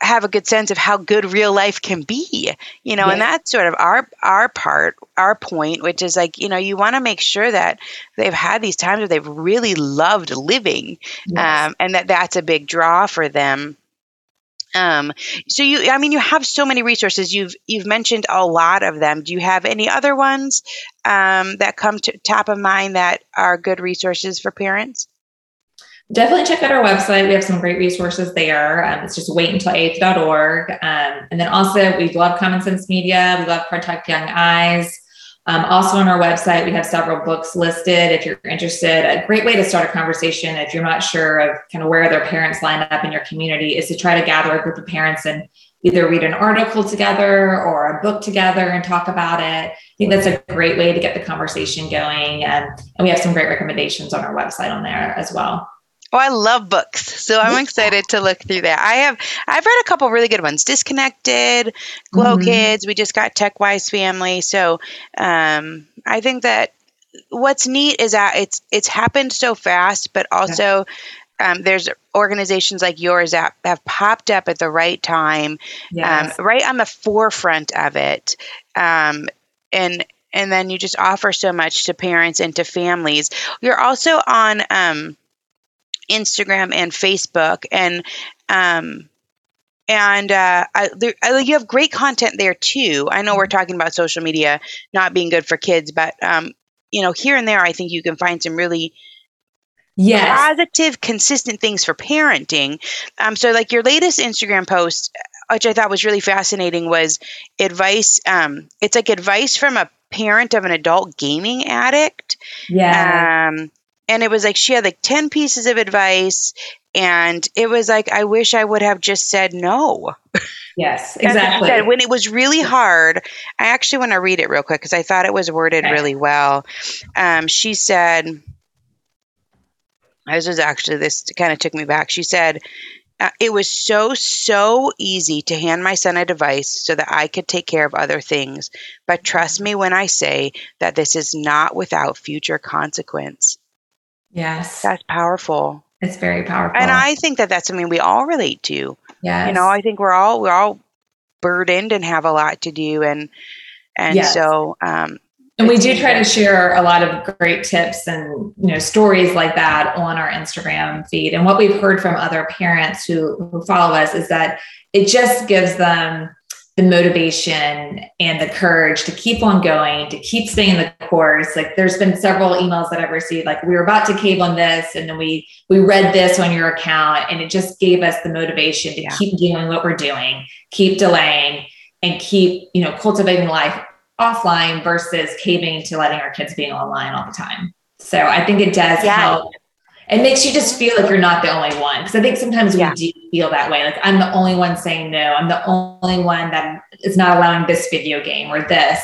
A: have a good sense of how good real life can be you know and that's sort of our our part our point which is like you know you want to make sure that they've had these times where they've really loved living
B: Yes.
A: um, and that that's a big draw for them. Um, so you i mean you have so many resources. You've you've mentioned a lot of them. Do you have any other ones um, that come to top of mind that are good resources for parents
B: definitely check out our website. We have some great resources there. Um, it's just waituntil8th.org. Um, and then also, we love Common Sense Media. We love Protect Young Eyes. Um, also, on our website, we have several books listed if you're interested. A great way to start a conversation if you're not sure of kind of where their parents line up in your community is to try to gather a group of parents and either read an article together or a book together and talk about it. I think that's a great way to get the conversation going. Um, and we have some great recommendations on our website on there as well.
A: Oh, I love books, so I'm excited to look through that. I have I've read a couple really good ones. Disconnected, Glow
B: Mhm.
A: Kids. We just got Tech Wise Family, so um, I think that what's neat is that it's it's happened so fast, but also um, there's organizations like yours that have popped up at the right time
B: Yes.
A: um, right on the forefront of it um, and and then you just offer so much to parents and to families you're also on um, instagram and facebook and um, and uh, I, there, I, you have great content there too i know we're talking about social media not being good for kids but um, you know here and there i think you can find some really
B: yes.
A: positive, consistent things for parenting. Um, so, like your latest Instagram post, which I thought was really fascinating, was advice. Um, it's like advice from a parent of an adult gaming addict.
B: Yeah.
A: Um, and it was like she had like 10 pieces of advice. And it was like, I wish I would have just said no.
B: yes.
A: That's what she
B: Exactly.
A: said. When it was really hard, I actually want to read it real quick because I thought it was worded
B: Okay.
A: really well. Um, she said, this was actually, this kind of took me back. She said, uh, it was so, so easy to hand my son a device so that I could take care of other things. But trust me when I say that this is not without future consequence.
B: Yes.
A: That's powerful.
B: It's very powerful.
A: And I think that that's something we all relate to.
B: yes.
A: you know i think we're all we're all burdened and have a lot to do and and
B: Yes.
A: so um
B: and we do try to share a lot of great tips and you know stories like that on our Instagram feed. And what we've heard from other parents who, who follow us is that it just gives them the motivation and the courage to keep on going, to keep staying the course. Like there's been several emails that I've received, like we were about to cave on this, and then we we read this on your account, and it just gave us the motivation to
A: Yeah.
B: keep doing what we're doing, keep delaying, and keep you know cultivating life offline versus caving to letting our kids be online all the time. So I think it does
A: Yeah.
B: help. It makes you just feel like you're not the only one. Because I think sometimes
A: Yeah.
B: we do feel that way. Like I'm the only one saying no. I'm the only one that is not allowing this video game or this.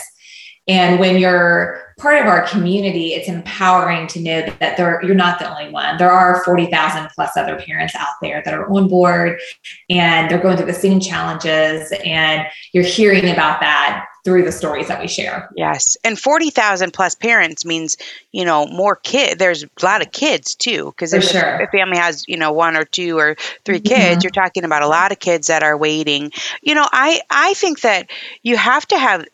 B: And when you're part of our community, it's empowering to know that there, you're not the only one. There are 40,000 plus other parents out there that are on board and they're going through the same challenges. And you're hearing about that through the stories that we share.
A: yes and 40,000 plus parents means you know more kid there's a lot of kids too because if
B: sure.
A: a family has you know one or two or 3 kids
B: Mhm.
A: you're talking about a lot of kids that are waiting you know i i think that you have to have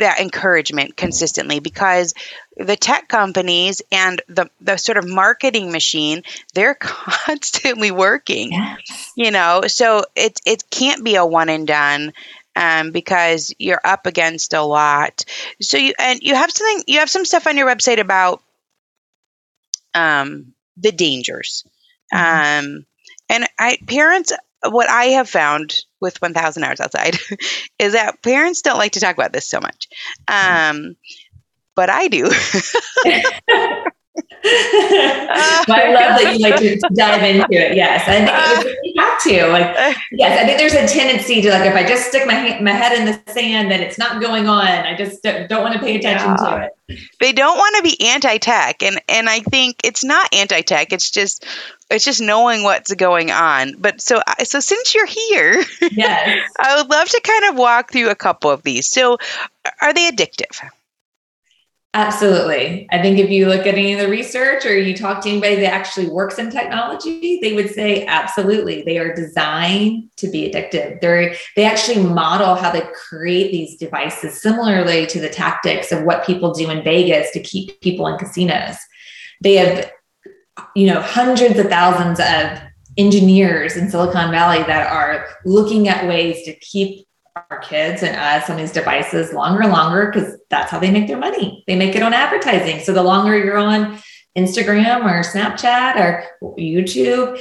A: that encouragement consistently because the tech companies and the the sort of marketing machine they're <laughs> constantly working yes. you know so it it can't be a one and done um, because you're up against a lot. So you and you have something you have some stuff on your website about um, the dangers. Um, and i parents what i have found with 1000 hours outside <laughs> is that parents don't like to talk about this so much. Um, but i do <laughs> <laughs> <laughs>
B: I love that you like to dive into it. Yes, I think you have to. Like, uh, yes, I think there's a tendency to like if I just stick my my head in the sand, then it's not going on. I just don't, don't want to pay attention yeah. to it.
A: They don't want to be anti-tech, and and I think it's not anti-tech. It's just it's just knowing what's going on. But so so since you're here, <laughs>
B: yes,
A: I would love to kind of walk through a couple of these. So, are they addictive?
B: Absolutely. I think if you look at any of the research or you talk to anybody that actually works in technology, they would say absolutely. They are designed to be addictive. They're they actually model how they create these devices similarly to the tactics of what people do in Vegas to keep people in casinos. They have you know hundreds of thousands of engineers in Silicon Valley that are looking at ways to keep our kids and us on these devices longer and longer because that's how they make their money. They make it on advertising. So the longer you're on Instagram or Snapchat or YouTube,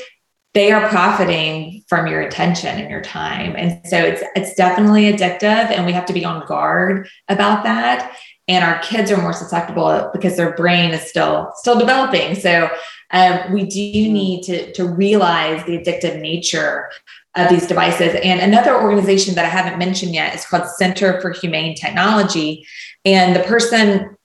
B: they are profiting from your attention and your time. And so it's it's definitely addictive and we have to be on guard about that. And our kids are more susceptible because their brain is still still developing. So um, we do need to, to realize the addictive nature of these devices. And another organization that I haven't mentioned yet is called Center for Humane Technology. And the person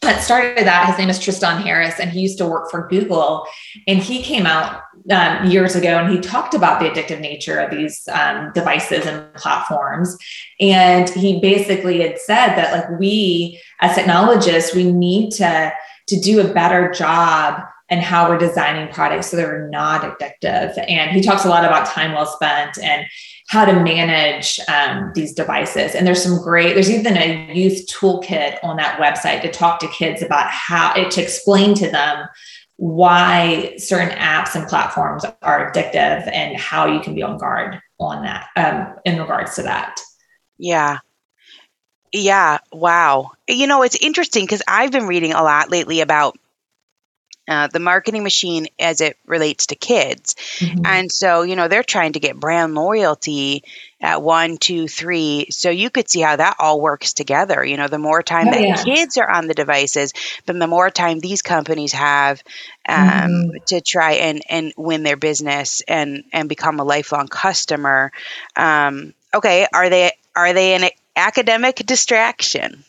B: that started that, his name is Tristan Harris, and he used to work for Google. And he came out um, years ago and he talked about the addictive nature of these um, devices and platforms. And he basically had said that, like, we as technologists, we need to, to do a better job and how we're designing products so they're not addictive. And he talks a lot about time well spent and how to manage um, these devices. And there's some great, there's even a youth toolkit on that website to talk to kids about how it to explain to them why certain apps and platforms are addictive and how you can be on guard on that um, in regards to that.
A: Yeah. Yeah. Wow. You know, it's interesting because I've been reading a lot lately about uh, the marketing machine as it relates to kids. Mm-hmm. And so, you know, they're trying to get brand loyalty at one, two, three. So you could see how that all works together. You know, the more time oh, that yeah. kids are on the devices, then the more time these companies have um, mm-hmm. to try and, and win their business and, and become a lifelong customer. Um, okay, are they are they an academic distraction?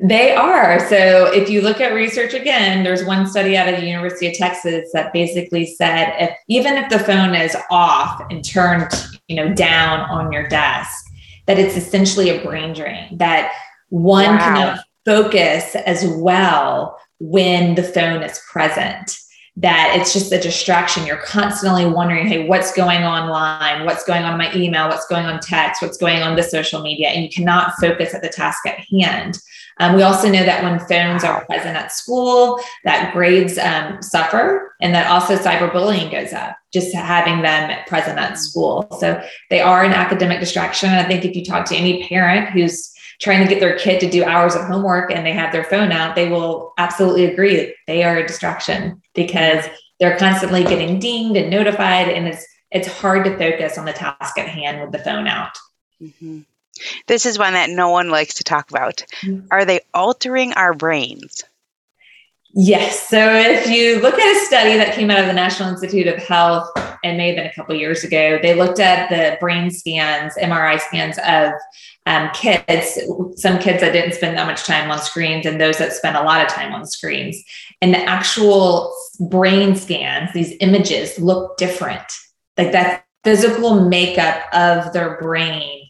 B: They are. So if you look at research again, there's one study out of the University of Texas that basically said if even if the phone is off and turned, you know, down on your desk, that it's essentially a brain drain, that one wow. cannot focus as well when the phone is present that it's just a distraction. You're constantly wondering, hey, what's going online? What's going on in my email? What's going on text? What's going on the social media? And you cannot focus at the task at hand. Um, we also know that when phones are present at school, that grades um, suffer, and that also cyberbullying goes up. Just having them present at school, so they are an academic distraction. And I think if you talk to any parent who's trying to get their kid to do hours of homework and they have their phone out, they will absolutely agree that they are a distraction because they're constantly getting dinged and notified, and it's it's hard to focus on the task at hand with the phone out.
A: Mm-hmm. This is one that no one likes to talk about. Mm-hmm. Are they altering our brains?
B: Yes. So if you look at a study that came out of the National Institute of Health, and may have been a couple years ago, they looked at the brain scans, MRI scans of um, kids, some kids that didn't spend that much time on screens, and those that spent a lot of time on screens. And the actual brain scans, these images look different. Like that physical makeup of their brain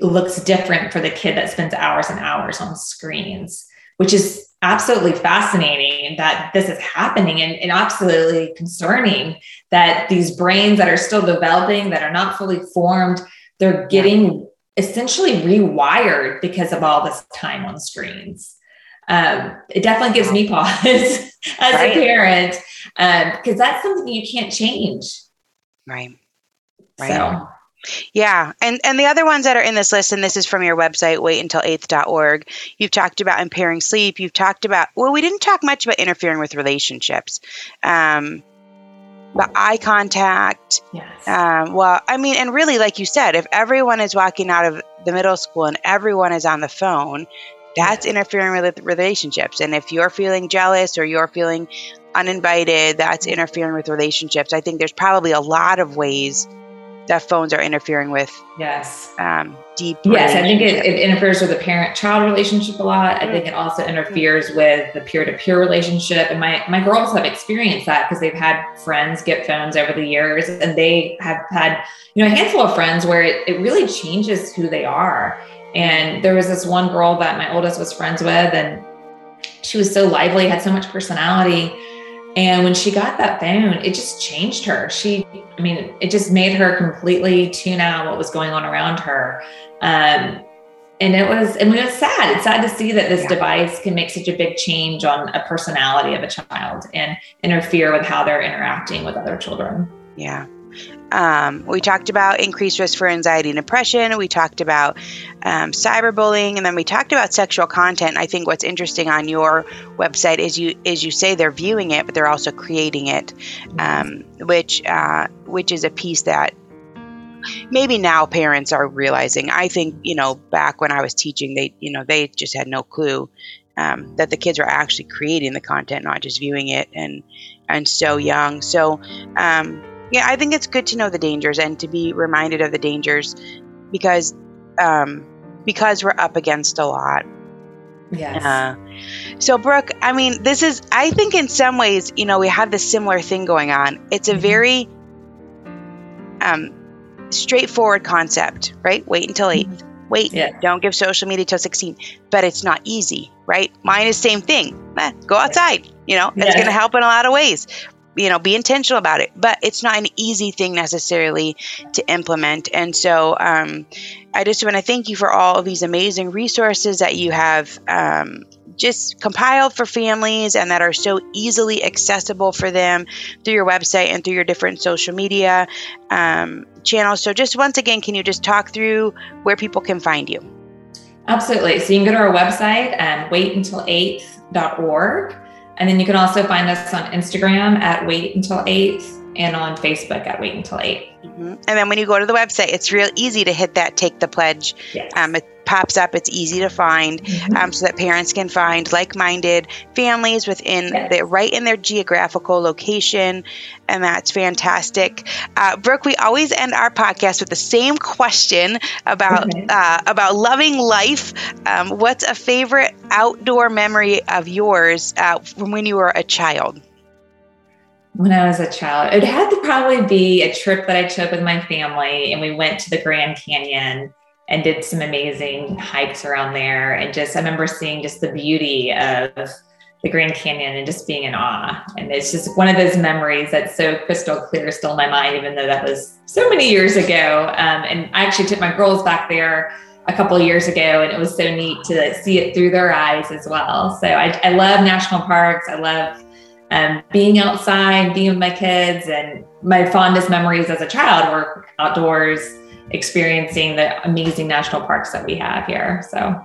B: looks different for the kid that spends hours and hours on screens, which is absolutely fascinating that this is happening and, and, absolutely concerning that these brains that are still developing, that are not fully formed, they're getting essentially rewired because of all this time on screens. Um, it definitely gives me pause <laughs> as right. a parent because um, that's something you can't change.
A: Right. Right. So, yeah, and and the other ones that are in this list, and this is from your website, waituntil8th.org. You've talked about impairing sleep. You've talked about well, we didn't talk much about interfering with relationships, um, but eye contact.
B: Yes.
A: Um, well, I mean, and really, like you said, if everyone is walking out of the middle school and everyone is on the phone, that's interfering with relationships. And if you're feeling jealous or you're feeling uninvited, that's interfering with relationships. I think there's probably a lot of ways that phones are interfering with
B: yes.
A: um, deep
B: yes i think it, it interferes with the parent child relationship a lot. I think it also interferes with the peer-to-peer relationship. And my my girls have experienced that because they've had friends get phones over the years and they have had you know a handful of friends where it, it really changes who they are. And there was this one girl that my oldest was friends with and she was so lively had so much personality and when she got that phone, it just changed her. She, I mean, it just made her completely tune out what was going on around her. Um, and it was, I mean, it was sad. It's sad to see that this yeah. device can make such a big change on a personality of a child and interfere with how they're interacting with other children.
A: Yeah. Um, we talked about increased risk for anxiety and depression. We talked about um, cyberbullying, and then we talked about sexual content. I think what's interesting on your website is you is you say they're viewing it, but they're also creating it, um, which uh, which is a piece that maybe now parents are realizing. I think you know back when I was teaching, they you know they just had no clue um, that the kids are actually creating the content, not just viewing it, and and so young. So um, yeah, I think it's good to know the dangers and to be reminded of the dangers because um, because we're up against a lot.
B: Yes. Uh,
A: so, Brooke, I mean, this is, I think in some ways, you know, we have this similar thing going on. It's a mm-hmm. very um, straightforward concept, right? Wait until 8. Mm-hmm. Wait, yeah. don't give social media till 16. But it's not easy, right? Mine is same thing. Eh, go outside. You know, it's going to help in a lot of ways you know be intentional about it. But it's not an easy thing necessarily to implement. And so um, i just want to thank you for all of these amazing resources that you have um, just compiled for families and that are so easily accessible for them through your website and through your different social media um, channels. So just once again can you just talk through where people can find you?
B: Absolutely. So you can go to our website um, waituntil8th.org and then you can also find us on Instagram at Wait Until Eighth and on Facebook at Wait Until 8.
A: Mm-hmm. And then when you go to the website, it's real easy to hit that Take the Pledge. Yes. Um, it pops up, it's easy to find mm-hmm. um, so that parents can find like minded families within yes. the, right in their geographical location. And that's fantastic. Uh, Brooke, we always end our podcast with the same question about, okay. uh, about loving life. Um, what's a favorite outdoor memory of yours uh, from when you were a child?
B: When I was a child. It had to probably be a trip that I took with my family, and we went to the Grand Canyon and did some amazing hikes around there. And just, I remember seeing just the beauty of the Grand Canyon and just being in awe. And it's just one of those memories that's so crystal clear still in my mind, even though that was so many years ago. Um, and I actually took my girls back there a couple years ago, and it was so neat to see it through their eyes as well. So I, I love national parks. I love um, being outside, being with my kids, and my fondest memories as a child were outdoors, experiencing the amazing national parks that we have here. So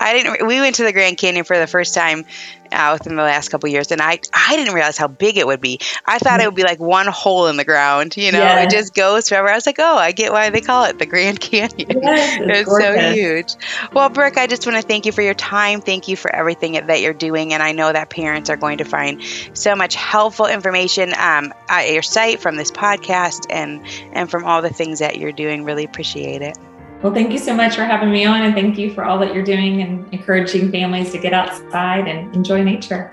A: I didn't. We went to the Grand Canyon for the first time uh, within the last couple years, and I I didn't realize how big it would be. I thought it would be like one hole in the ground, you know, yeah. it just goes forever. I was like, oh, I get why they call it the Grand <laughs> Canyon. Yes, it's, it's so huge. Well, Brooke, I just want to thank you for your time. Thank you for everything that you're doing, and I know that parents are going to find so much helpful information um, at your site from this podcast and and from all the things that you're doing. Really appreciate it.
B: Well, thank you so much for having me on, and thank you for all that you're doing and encouraging families to get outside and enjoy nature.